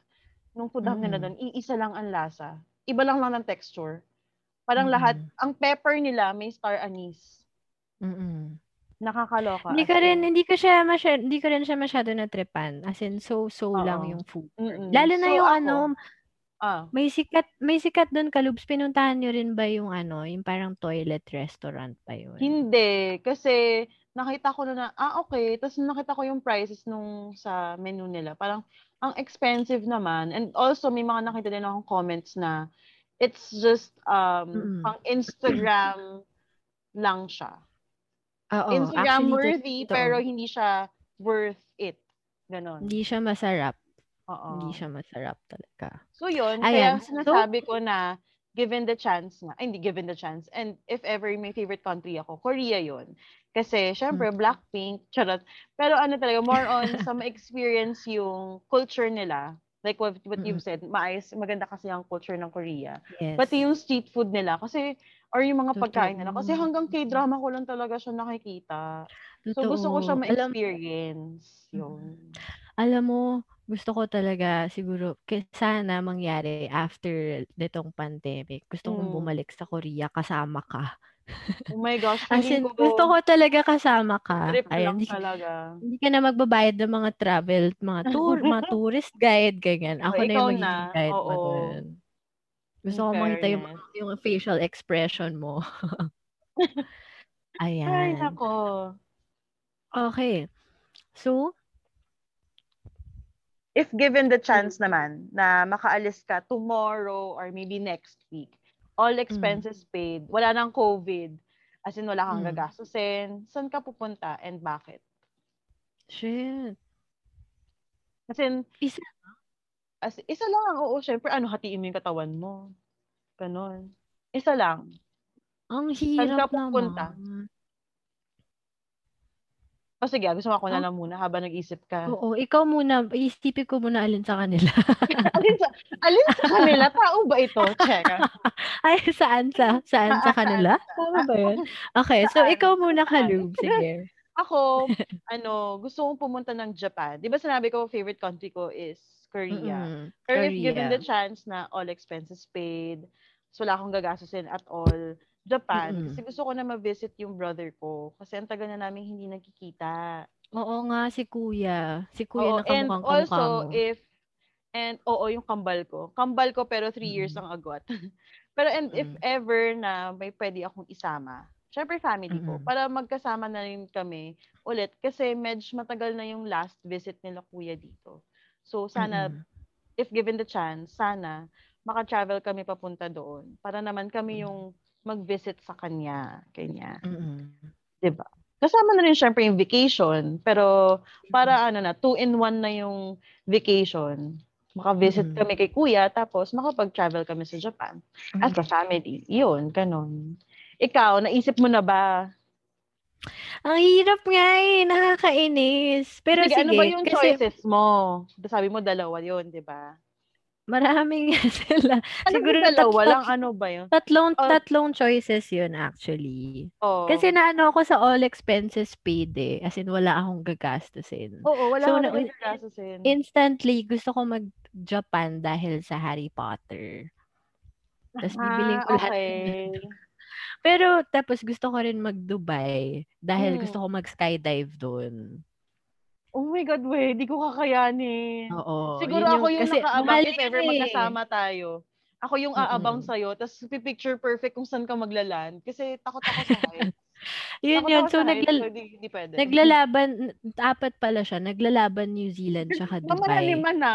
ng food namin nila doon, iisa lang ang lasa. Iba lang lang ng texture. Parang Mm-mm. lahat, ang pepper nila may star anise. Mm-mm. Nakakaloka. Hindi ko rin, in. hindi ko siya masyado, hindi ko rin siya masyado na tripan. As in, so-so lang Oo. yung food. Mm-mm. Lalo na So, yung ako, ano, Ah, may sikat, may sikat doon, Kalubs. Pinuntahan nyo rin ba yung ano, yung parang toilet restaurant pa yun? hindi. Kasi nakita ko na na, ah, okay. Tapos nakita ko yung prices nung sa menu nila. Parang, ang expensive naman. And also, may mga nakita din akong comments na it's just um Mm-mm. pang Instagram lang siya. Oo, Instagram actually, worthy, totoo. pero hindi siya worth it. Ganon. Hindi siya masarap. Oo. Hindi siya masarap talaga. So yun, Ayan. kaya So- sinasabi ko na given the chance na, ay, hindi given the chance, and if ever may favorite country ako, Korea yun. Kasi, syempre, Mm. Blackpink, charot. Pero ano talaga, more on sa ma-experience yung culture nila. Like what, what you've said, maayos, maganda kasi ang culture ng Korea. Yes. Pati yung street food nila, kasi, or yung mga Totoo. pagkain nila. Kasi hanggang K-drama ko lang talaga siya nakikita. So, Totoo. gusto ko siya Alam, ma-experience. Yun. alam mo, gusto ko talaga siguro, sana mangyari after nitong pandemic. Gusto kong Mm. bumalik sa Korea kasama ka. Oh my gosh, As in, ko, gusto ko talaga kasama ka. trip Ayan, lang hindi, talaga. hindi ka na magbabayad ng mga travel, mga tour, mga tourist guide, ganyan. Ako Oh, na yung magiging na. guide mo Oo. dun. Gusto ko makita yung, yung facial expression mo. Ay, Ayan. nako. Okay. So, If given the chance naman na makaalis ka tomorrow or maybe next week, all expenses paid, wala nang COVID, as in wala kang Mm. gagastusin, saan ka pupunta and bakit? shit. As in, Isa. as, isa lang, oo, syempre, ano, hatiin mo yung katawan mo. Ganon. Isa lang. Ang ka hirap pupunta? naman. O sige, gusto mo ako na Ah. lang muna habang nag-isip ka. Oo, ikaw muna, iisipin ko muna alin sa kanila. alin, sa, alin sa kanila? Tao ba ito? Check. Ay, saan sa? Saan sa kanila? Tama ba yun? Okay, so ikaw muna? Kalub. Sige. Ako, ano, gusto kong pumunta ng Japan. Di ba sinabi ko, favorite country ko is Korea. Mm-mm. Pero if given Korea. the chance na all expenses paid, so wala akong gagastusin at all, Japan, Mm-mm. kasi gusto ko na ma-visit yung brother ko. Kasi ang tagal na namin hindi nagkikita. Oo nga, si Kuya. Si Kuya Oo, na and kamukhang also, if, and oo, yung kambal ko. Kambal ko pero three years Mm. ang agwat. pero and if Mm. ever na may pwede akong isama, syempre family ko, Mm-mm. para magkasama na rin kami ulit. Kasi medj matagal na yung last visit nila kuya dito. So, sana Mm-mm. if given the chance, sana maka-travel kami papunta doon para naman kami yung mag-visit sa kanya. Kanya. Mm. 'Di ba? Kasama na rin syempre yung vacation, pero para ano na, two in one na yung vacation. Maka-visit Mm. kami kay kuya, tapos makapag-travel kami sa Japan as a family. Yun, ganun. Ikaw, naisip mo na ba? Ang hirap nga eh, nakakainis. Pero sige, sige, ano ba yung kasi choices mo? Sabi mo dalawa yun, di ba? Maraming sila. Ano Siguro ba dalawa lang? Ano ba yun? Tatlong, Oh. tatlong choices yun actually. Oh. Kasi naano ako sa all expenses paid eh. As in, wala akong gagastusin. Oo, wala So, so, na- na gagastusin. Instantly, gusto ko mag-Japan dahil sa Harry Potter. Tapos bibiling ko ah, lahat. okay. Pero tapos gusto ko rin mag-Dubai dahil Mm. gusto ko mag-skydive doon. Oh my God, we, di ko kakayanin. Oo. Siguro yun ako yung kasi nakaabang if ever eh. magkasama tayo. Ako yung aabang Mm-mm. sa'yo, tapos picture perfect kung saan ka maglaland. Kasi takot ako sa. Yun takot yun. So, naglal- so di, di pwede. naglalaban, apat pala siya. Naglalaban New Zealand tsaka Mama na Dubai. lima na.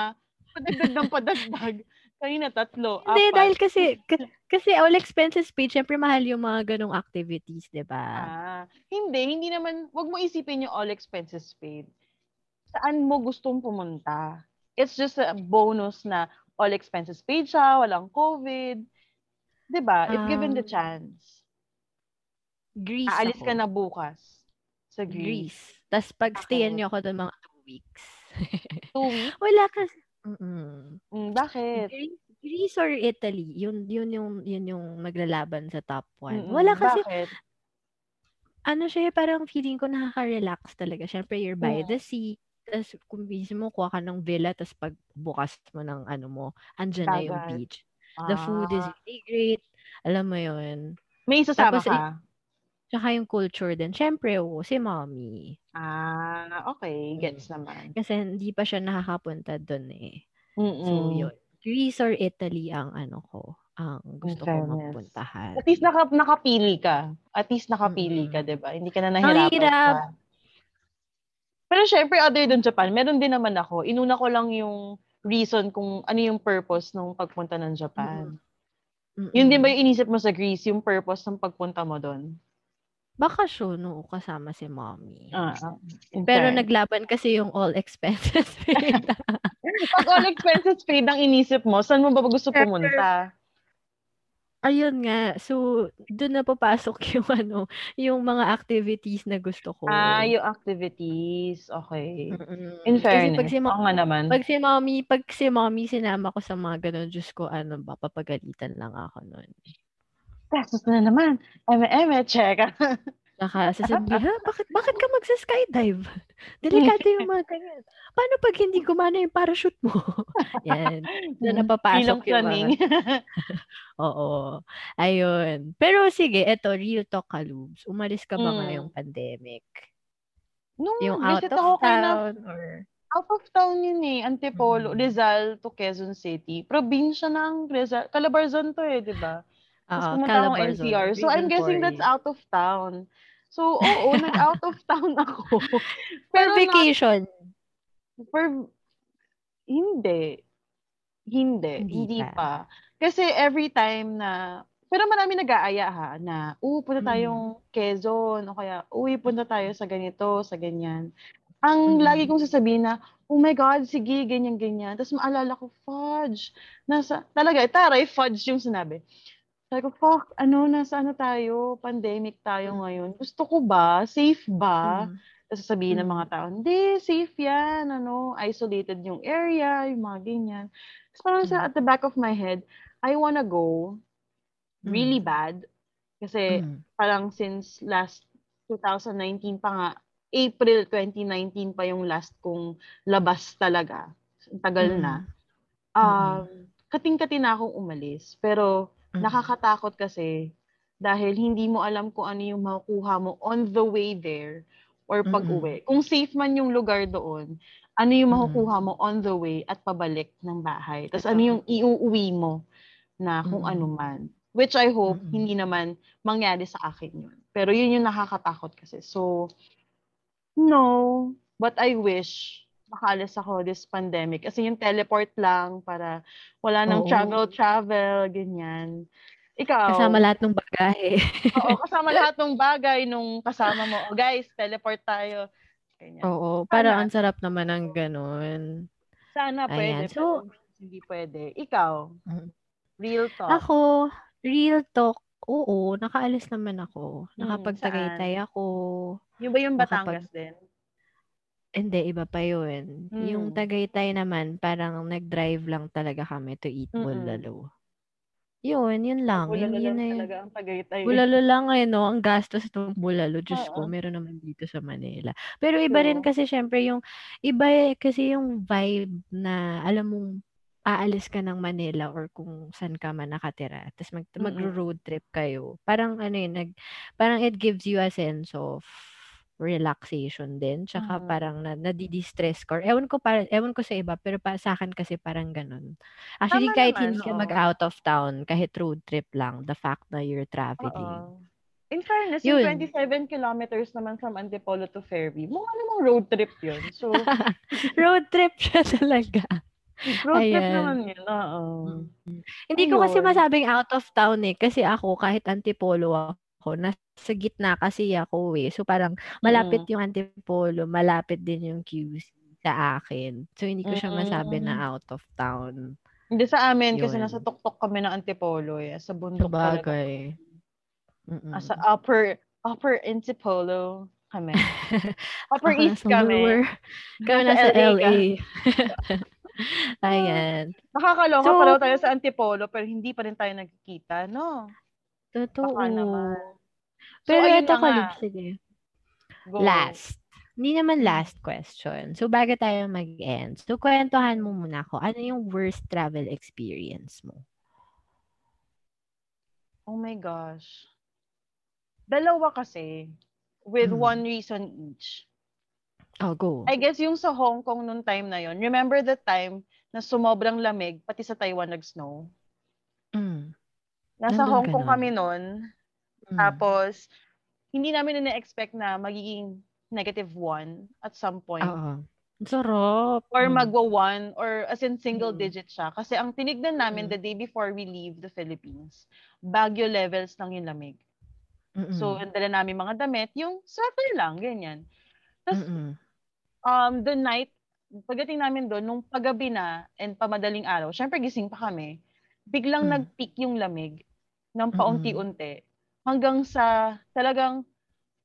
Padagdag ng padagdag. Kanina tatlo, Hindi, apat. dahil kasi, k- kasi all expenses paid, syempre mahal yung mga ganong activities, di ba? Ah, hindi, hindi naman, wag mo isipin yung all expenses paid. Saan mo gustong pumunta? It's just a bonus na all expenses paid siya, walang COVID. 'Di ba? If given the Um, chance. Greece Aalis ako. ka na bukas sa Greece. Greece. Tapos pag-stayan niyo ako doon mga two weeks. Two weeks? Wala kasi. Mm-mm. Mm, bakit? Greece, Greece or Italy, yun yun yung yun yung maglalaban sa top one. Mm-mm, Wala kasi Bakit? ano siya, eh, parang feeling ko nakaka-relax talaga. Syempre, you're by Mm. the sea. Tapos, kung mismo, kuha ka ng villa, tapos pag bukas mo ng ano mo, andyan na yung beach. The food is Ah, really great. Alam mo yun. may isasama Tapos, eh, ka? Tsaka yung culture din. Syempre, oo, si mommy. Ah, okay. Mm. Gets naman. Kasi hindi pa siya nakakapunta doon eh. So, Mm-mm. yun. Greece or Italy ang ano ko, ang gusto ko fairness. magpuntahan. At least naka, nakapili ka. At least nakapili Mm-mm. ka, 'di ba? Hindi ka na nahirapan hirap. ka. Pero syempre, other than Japan, meron din naman ako. Inuna ko lang yung reason kung ano yung purpose ng pagpunta ng Japan. Mm-mm. Yun din ba yung inisip mo sa Greece, yung purpose ng pagpunta mo doon? Bakasyon, no, kasama si mommy. Ah, ah, in Pero naglaban kasi yung all expenses paid. Pag all expenses paid ang inisip mo, saan mo ba gusto pumunta? Ayun nga. So, doon na papasok yung ano, yung mga activities na gusto ko. Ah, yung activities. Okay. Mm-mm. In Kasi fairness. pag si, Oo mo- nga naman. pag si mommy, pag si mommy sinama ko sa mga ganun, Diyos ko, ano ba, papagalitan lang ako nun. Gastos na naman. Eme, eme, check. Saka sasabihin, ha, bakit, bakit ka magsa-skydive? Delikado yung mga ganyan. Paano pag hindi gumana yung parachute mo? Yan. Doon napapasok Ilang yung mga, oo. Ayun. Pero sige, eto, real talk ka, Lubs. Umalis ka ba Mm. ngayong pandemic? Nung Yung out of ako na town? Or... Out of town yun eh. Antipolo, Mm. Rizal to Quezon City. Probinsya ng Rizal. Calabarzon to eh, di ba? Tapos Oo, pumunta akong. NCR. So, I'm guessing that's 4. out of town. So, oo, nag-out of town ako. For Pero not vacation. for... Hindi. Hindi. Hindi Hindi pa. pa. Kasi every time na... Pero marami nag-aaya ha, na, uh, punta Mm. tayong Quezon, o kaya, uy, punta tayo sa ganito, sa ganyan. Ang Mm. lagi kong sasabihin na, oh my God, sige, ganyan, ganyan. Tapos maalala ko, fudge. Nasa, talaga, taray, fudge yung sinabi. Sabi ko, fuck, ano, nasa ano tayo, pandemic tayo ngayon. Gusto ko ba? Safe ba? Mm. Tapos sasabihin ng Mm. mga tao, hindi, safe yan, ano, isolated yung area, yung mga ganyan. Tapos parang sa, Mm. at the back of my head, I wanna go really Mm. bad. Kasi Mm. parang since last 2019 pa nga, April 2019 pa yung last kong labas talaga. Tagal na. Mm. Um, kating-kati na akong umalis. Pero Nakakatakot kasi dahil hindi mo alam kung ano yung makukuha mo on the way there or pag-uwi. Kung safe man yung lugar doon, ano yung makukuha mo on the way at pabalik ng bahay. Tapos ano yung iuuwi mo na kung Mm. ano man. Which I hope Mm. hindi naman mangyari sa akin yun. Pero yun yung nakakatakot kasi. So, no. But I wish makalis ako this pandemic. Kasi yung teleport lang para wala nang Oo. travel-travel, ganyan. Ikaw? Kasama lahat ng bagahe. Oo, kasama lahat ng bagay nung kasama mo. Oh, guys, teleport tayo. Ganyan. Oo, parang ang sarap naman ng ganun. Sana pwede, Ayan. So, pero hindi pwede. Ikaw, Mhm. real talk. Ako, real talk, oo, nakaalis naman ako. Hmm, Nakapagtagaytay ako. Yung ba yung nakapag- Batangas din? Hindi, iba pa yun. Yung Mm. Tagaytay naman, parang nag-drive lang talaga kami to eat Mm-mm. bulalo. Yun, yun lang. Bulalo Yun, yun lang na yun. talaga ang Tagaytay. Bulalo lang eh, no? Ang gastos ng bulalo. Diyos ko, Oo. meron naman dito sa Manila. Pero iba rin True. kasi syempre yung, iba eh, kasi yung vibe na, alam mong, aalis ka ng Manila or kung saan ka man nakatira. Tapos mag, Mm-mm. mag-road trip kayo. Parang ano yun, nag, parang it gives you a sense of relaxation din. Tsaka Mm. parang na, nadidistress ka. Or ewan ko, para, ewan ko sa iba, pero pa, sa akin kasi parang ganun. Actually, Tama kahit naman, hindi ka mag-out of town, kahit road trip lang, the fact na you're traveling. Oo. In fairness, yung Yun. 27 kilometers naman from Antipolo to Fairview, mukha namang road trip yun. So, road trip siya talaga. road trip Ayan. naman yun. Oo. Mm. Hindi ko kasi masabing out of town eh. Kasi ako, kahit Antipolo ako, nasa gitna kasi ako eh. So parang malapit yung Antipolo, malapit din yung QC sa akin. So hindi ko siya masabi na Mm. out of town. Hindi sa amin kasi Yun. nasa tuktok kami ng Antipolo eh. Sa bundok talaga. Sabagay. Ah, sa upper, upper Antipolo kami. upper East kami. Kami Nasa nasa LA. LA. Ayan. Nakakaloka So- pareho tayo sa Antipolo pero hindi pa rin tayo nagkikita, no? Totoo. Baka naman. So, Pero ito nga. sige. Go. Last. Hindi naman last question. So, bago tayo mag-end, so, kwentuhan mo muna ako. Ano yung worst travel experience mo? Oh my gosh. Dalawa kasi with Mm. one reason each. Oh, go. I guess yung sa Hong Kong nung time na yon. Remember the time na sumobrang lamig pati sa Taiwan nag-snow? Nasa Nandun Hong Kong kami noon. Mm. Tapos hindi namin na-expect na magiging negative one at some point. Oo. Sarap. Or Mm. magwa one or as in single Mm. digit siya. Kasi ang tinignan namin Mm. the day before we leave the Philippines, Baguio levels lang yung lamig. Mm-mm. So, ang dala namin mga damit, yung sweater lang, ganyan. Tapos, Mm-mm. um, the night, pagdating namin doon, nung paggabi na and pamadaling araw, syempre gising pa kami, biglang Mm. nag-peak yung lamig ng paunti-unti hanggang sa talagang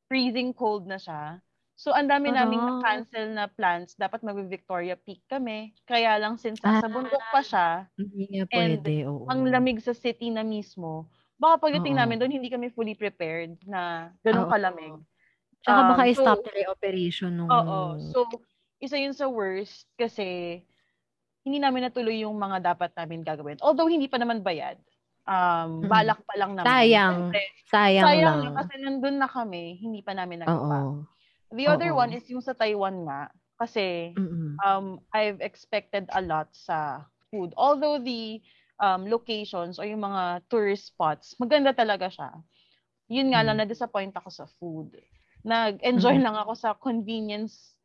freezing cold na siya. So, ang dami naming Sarap. na-cancel na plans. Dapat mag-Victoria Peak kami. Kaya lang, since Ah. bundok pa siya, Hindi nga And pwede. Oo. ang lamig sa city na mismo, baka pagdating Oo. namin doon, hindi kami fully prepared na ganun Oo. kalamig. Tsaka baka Um, i-stop so- nila yung operation nung... Oo. So, isa yun sa worst kasi hindi namin natuloy yung mga dapat namin gagawin. Although hindi pa naman bayad. Um, balak pa lang naman. Sayang. Siyempre, sayang, sayang lang. na kasi nandun na kami, hindi pa namin nagawa. The other Oo. one is yung sa Taiwan nga. Kasi Mm-mm. um, I've expected a lot sa food. Although the um, locations o yung mga tourist spots, maganda talaga siya. Yun nga lang, Mm. na-disappoint ako sa food. Nag-enjoy Mm. lang ako sa convenience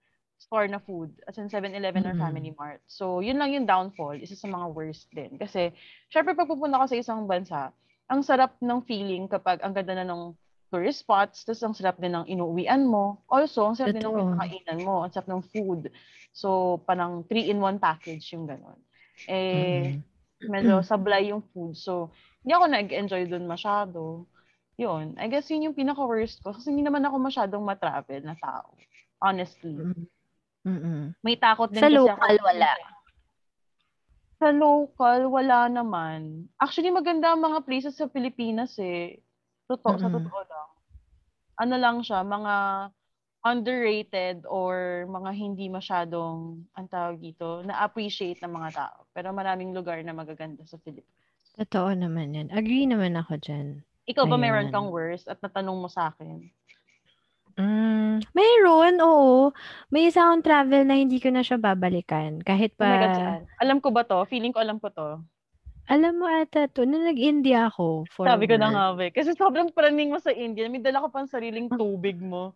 store na food, as in 7-Eleven or Mm-mm. Family Mart. So, yun lang yung downfall, isa sa mga worst din. Kasi, syempre pag pupunta ka sa isang bansa, ang sarap ng feeling kapag ang ganda na ng tourist spots, tapos ang sarap din ng inuwian mo. Also, ang sarap din ng pinakainan mo, ang sarap ng food. So, parang 3-in-1 package yung ganon. Eh, medyo sablay yung food. So, hindi ako nag-enjoy dun masyado. Yun. I guess yun yung pinaka-worst ko. Kasi hindi naman ako masyadong matravel na tao. Honestly. Mm-mm. Mm-mm. May takot din Sa kasi local, ako. wala. Sa local, wala naman. Actually, maganda ang mga places sa Pilipinas eh. Totoo, sa Mm-mm. totoo lang. Ano lang siya, mga underrated or mga hindi masyadong, ang tawag dito, na-appreciate ng mga tao. Pero maraming lugar na magaganda sa Pilipinas. Totoo naman yan. Agree naman ako dyan. Ikaw ba meron Ayan. kang worst at natanong mo sa akin? Mm, mayroon, oo. May isa akong travel na hindi ko na siya babalikan. Kahit Oh my God, pa, saan? Alam ko ba to? Feeling ko alam ko to. alam mo ata to, nung nag-India ako for Sabi ko na nga, be. Kasi sobrang praning mo sa India. May dala ka pang sariling tubig mo.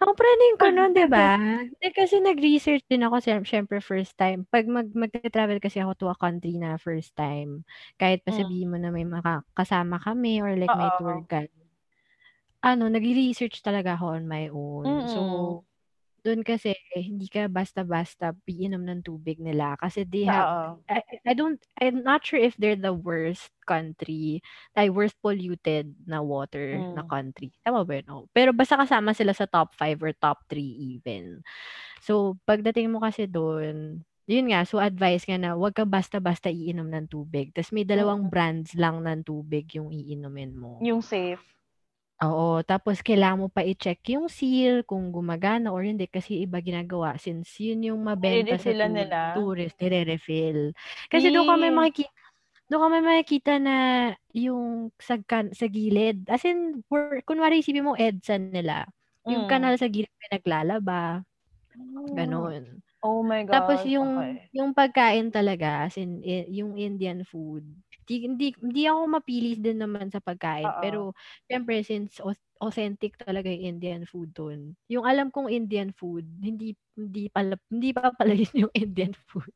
Ang praning ko nun, 'di ba? Eh, kasi nag-research din ako syempre first time. Pag mag magta-travel kasi ako to a country na first time, kahit pa Hmm. sabihin mo na may mga kasama kami or like may tour Oo. guide. Ano, nagre-research talaga ako on my own. So, Mm. dun kasi hindi ka basta-basta iinom ng tubig nila kasi they have. I I don't I'm not sure if they're the worst country, ay worst polluted na water na Hmm. country. Tama ba yun? Oo. Pero basta kasama sila sa top 5 or top 3 even. So, pagdating mo kasi dun, yun nga, so advice nga na wag ka basta-basta iinom ng tubig. Tas may dalawang Mm. brands lang ng tubig yung iinumin mo. Yung safe. Oo, tapos kailangan mo pa i-check yung seal kung gumagana or hindi kasi iba ginagawa since yun yung mabenta sa tu nila? tourist, nire-refill. Kasi dun ka may Eh. makiki dun ka may makikita na yung sa kan sa gilid, as in for kunwari isipin mo EDSA nila, yung Hmm. kanal sa gilid may naglalaba, Oh. gano'n. Oh my Tapos gosh, yung okey. yung pagkain talaga as in i yung Indian food, di hindi hindi ako mapili din naman sa pagkain Oo. pero siyempre since au authentic talaga yung Indian food dun, yung alam kong Indian food hindi hindi pala hindi pa pala yun yung Indian food.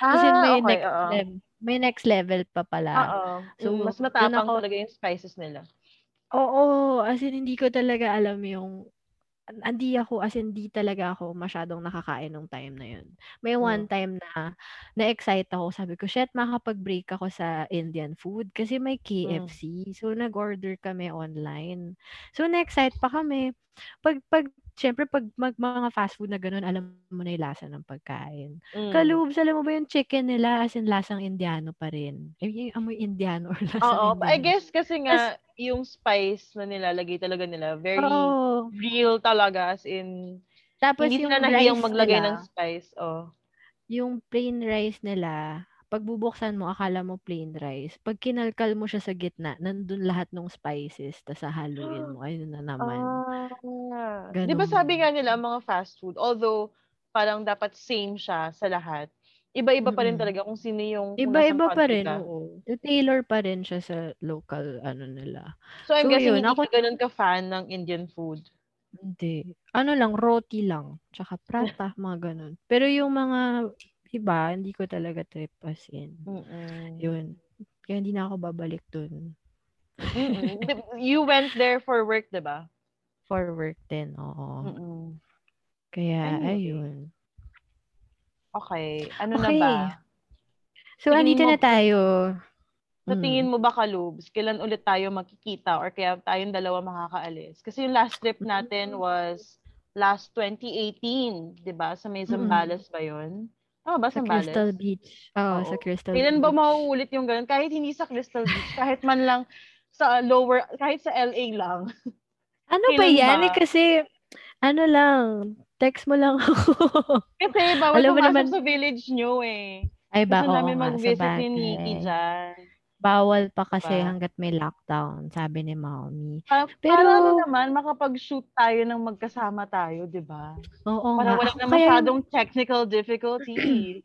Ah, may okey, next oo. lev may next level pa pala. Oo, So, mas matapang ako talaga yung spices nila. Oo, as in hindi ko talaga alam yung hindi ako as in di talaga ako masyadong nakakain nung time na yun. May one Hmm. time na na-excite ako sabi ko, "Shit makakapag-break ako sa Indian food." Kasi may. KFC. So, nag-order kami online. So, na-excite pa kami. Pag pag siyempre pag mag mga fast food na gano'n alam mo na yung lasa ng pagkain. Hmm. Kalubs, alam mo ba yung chicken nila as in lasang Indiano pa rin. Ay, yung amoy Indiano or lasang Oo, I Indiano. guess kasi nga yung spice na nilalagay talaga nila very Oo. real talaga as in Tapos hindi yung sila nahiyang maglagay nila ng spice, oh. yung plain rice nila, pag bubuksan mo akala mo plain rice, pag kinalkal mo siya sa gitna nandun lahat nung spices tas hahaluin mo, ayun na naman. Ah. 'Di ba sabi nga nila ang mga fast food although parang dapat same siya sa lahat, iba-iba pa rin talaga kung sino yung Iba-iba pa country rin, oo. I-tailor pa rin siya sa local ano nila. So, I'm So, guessing yun hindi ako ka gano'n ka-fan ng Indian food? Hindi. Ano lang, roti lang, tsaka prata, mga gano'n. Pero yung mga iba hindi ko talaga trip as in. Mm. Yun. Kaya hindi na ako babalik dun. Mm. You went there for work, 'di ba? For work din, oo. Mm. Kaya Anyway. ayun. Okey, ano na Okey. ba? So, Tingin andito mo na tayo. Sa tingin Hmm. mo ba kalubs, kailan ulit tayo magkikita or kaya tayong dalawa makakaalis? Kasi yung last trip natin was last 2018, 'di ba? Sa may Mm. Zambales ba yun? Tama ba, Sa Crystal? Beach. Oo, sa Oo. Crystal Kailan ba Beach. mauulit yung gano'n? Kahit hindi sa Crystal Beach, kahit man lang sa lower kahit sa LA lang. Ano ba Kailan yan? Eh, ba? kasi ano lang, text mo lang ako. Kasi bawal Alam mo naman sa village niyo, eh. Ay ba, Gusto oo namin nga, mag-visit ni Nikki sabagay. Bawal pa kasi Diba? hangga't may lockdown, sabi ni mommy. Pa Pero para ano naman, makapag-shoot tayo ng magkasama tayo, 'di ba? Oo Para nga. wala Ako na kaya masyadong technical difficulty.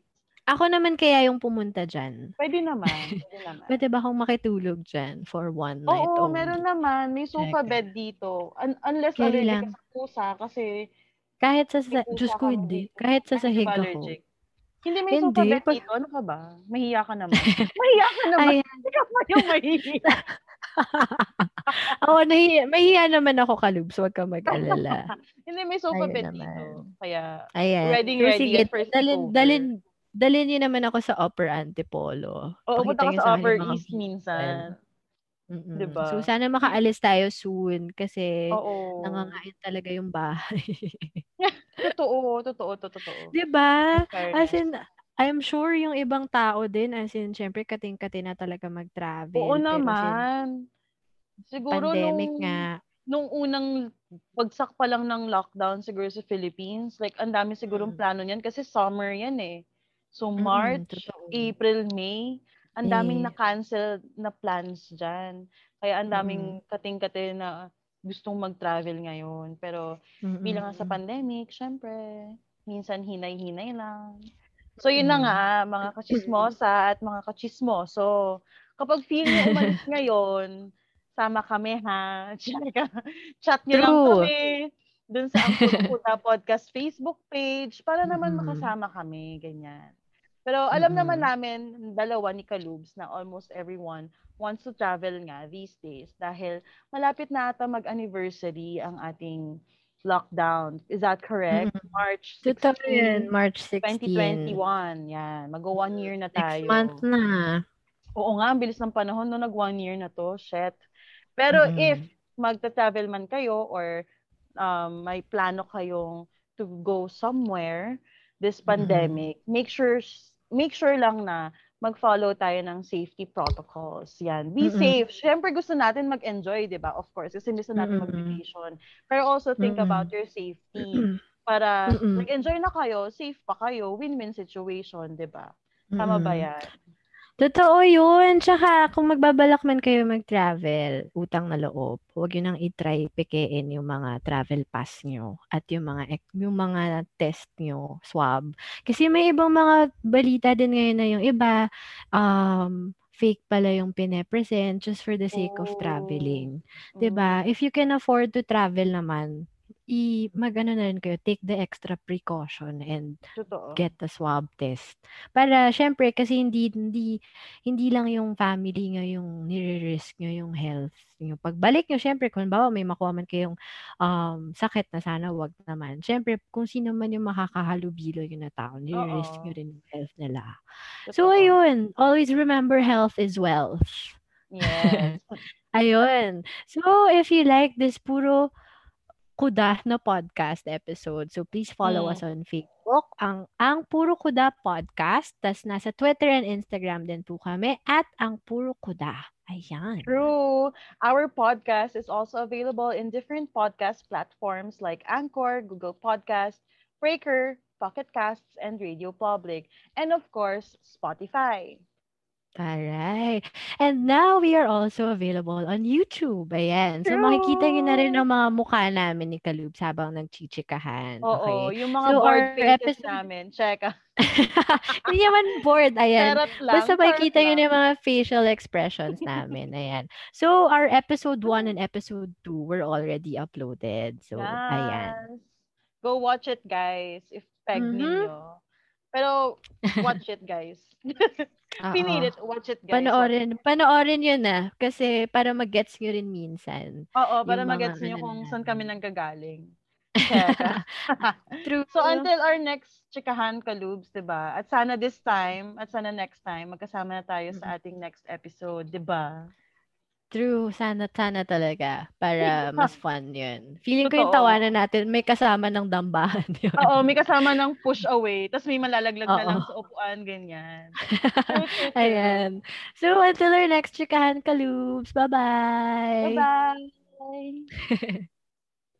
Ako naman kaya yung pumunta diyan. Puwede naman, puwede naman. Puwede ba akong makitulog diyan for one night Oo, only? meron naman. May sofa Teka. bed dito. Un unless Kaya allergic lang. ka sa pusa kasi Kahit sa may sa Diyos pusa ko kami hindi. Kahit sa sahig ba ako. allergic? Hindi, may sofa Hindi, bed pag dito. Ano ka ba? Mahiya ka naman. Mahiya ka naman. Ayan. Ikaw pa yung mahiya. Oo, nahiya mahiya naman ako kalubs, huwag kang mag-alala. Hindi, may sofa Ayun bed naman. dito. Kaya Ayan. ready, Pero ready sige, dalhin sleepover. dalhin dalhin niyo naman ako sa Upper Antipolo. Oo, punta ka niyo sa Upper East minsan. Mm. ba? So, sana makaalis tayo soon kasi Oo. nangangain talaga yung bahay. Totoo, totoo, to totoo. 'Di ba? In As in, I'm sure yung ibang tao din as in siyempre kating-kati na talaga Oo mag-travel since naman. Siguro pandemic nung nga. nung unang bagsak pa lang ng lockdown siguro sa Philippines, like ang dami sigurong Mm. plano niyan kasi summer yan, eh. So, Mm, March, totoo. April, May, ang daming Eh. na-cancel na plans diyan. Kaya ang daming Mm. kating-kati na gustong mag-travel ngayon. Pero bilang nga sa Mm. pandemic, siyempre minsan hinay-hinay lang. So, yun na Mm. nga mga kachismosa at mga kachismoso. Kapag feel niyo umalis ngayon, sama kami ha. Chat niyo lang True. kami. dun sa Ang Kuda Podcast Facebook page para naman Mm. makasama kami, ganyan. Pero alam naman Mm. namin, dalawa ni Kalubs, na almost everyone wants to travel nga these days dahil malapit na ata mag-anniversary ang ating lockdown. Is that correct? Mm. March Totoo 16, yan, March 16. 2021. Yan. Mag one year na tayo. Next month na. Oo nga, ang bilis ng panahon no nag one year na to. Shit. Pero Mm. if magta-travel man kayo or um, may plano kayong to go somewhere this pandemic, make sure make sure lang na mag-follow tayo ng safety protocols. Yan. Be Mm-mm. safe. Siyempre gusto natin mag-enjoy, 'di ba? Of course, kasi gusto natin Mm-mm. mag-vacation. Pero also think Mm-mm. about your safety. Para Mm-mm. mag-enjoy na kayo, safe pa kayo, win-win situation, 'di ba? Tama ba Mm. 'yan? Totoo yun. Tsaka, kung magbabalak man kayo mag-travel, utang na loob, huwag yun nang itry pekein yung mga travel pass nyo at yung mga yung mga test nyo, swab. Kasi may ibang mga balita din ngayon na yung iba, um, fake pala yung pine-present just for the sake of Oh. traveling. Mm. 'Di ba? If you can afford to travel naman, i magano na rin kayo, take the extra precaution and Totoo. get the swab test. Para syempre kasi hindi hindi hindi lang yung family nyo yung nire-risk nyo yung health nyo. Pagbalik nyo, syempre kung bawa may makuha man kayong um, sakit na sana wag naman. Syempre kung sino man yung makakahalubilo yun na tao, nire-risk nyo rin yung health nila. So Totoo. ayun, always remember health is wealth. Yes. Ayun. So, if you like this puro kuda na podcast episode, so please follow Mm. us on Facebook, ang ang Puro Kuda Podcast. Tas nasa Twitter and Instagram din po kami at ang Puro Kuda. Ayan. True. Our podcast is also available in different podcast platforms like Anchor, Google Podcast, Breaker, Pocket Casts, and Radio Public. And of course, Spotify. Alright. And now we are also available on YouTube. Ayan. So makikita niyo na rin ang mga mukha namin ni Kalubs habang nagchichikahan. Oo, Okay. yung mga So, board our pages episode- namin. Check. Hindi naman bored. Ayan. Charot lang. Basta makikita nyo na yung mga facial expressions namin. Ayan. So, our episode 1 and episode 2 were already uploaded. So, ayan. Yes. Go watch it, guys. If peg Mhm. ninyo. Pero, watch it, guys. Oo. Pinili it. Watch it, guys. Panoorin, panoorin yun na. Kasi para mag-gets nyo rin minsan. Oo, para mag-gets niyo kung saan kami nanggagaling. True. So until our next chikahan kalubs, 'di ba? At sana this time, at sana next time magkasama na tayo sa ating next episode, 'di ba? True. Sana, sana talaga. Para mas fun yun. Feeling ko yung Totoo. tawanan natin, may kasama ng dambahan yun. Oo, may kasama ng push away, tapos may malalaglag na lang Oo. sa upuan, ganyan. Ayan. So, until our next chikahan kalubs. Bye-bye! Bye-bye.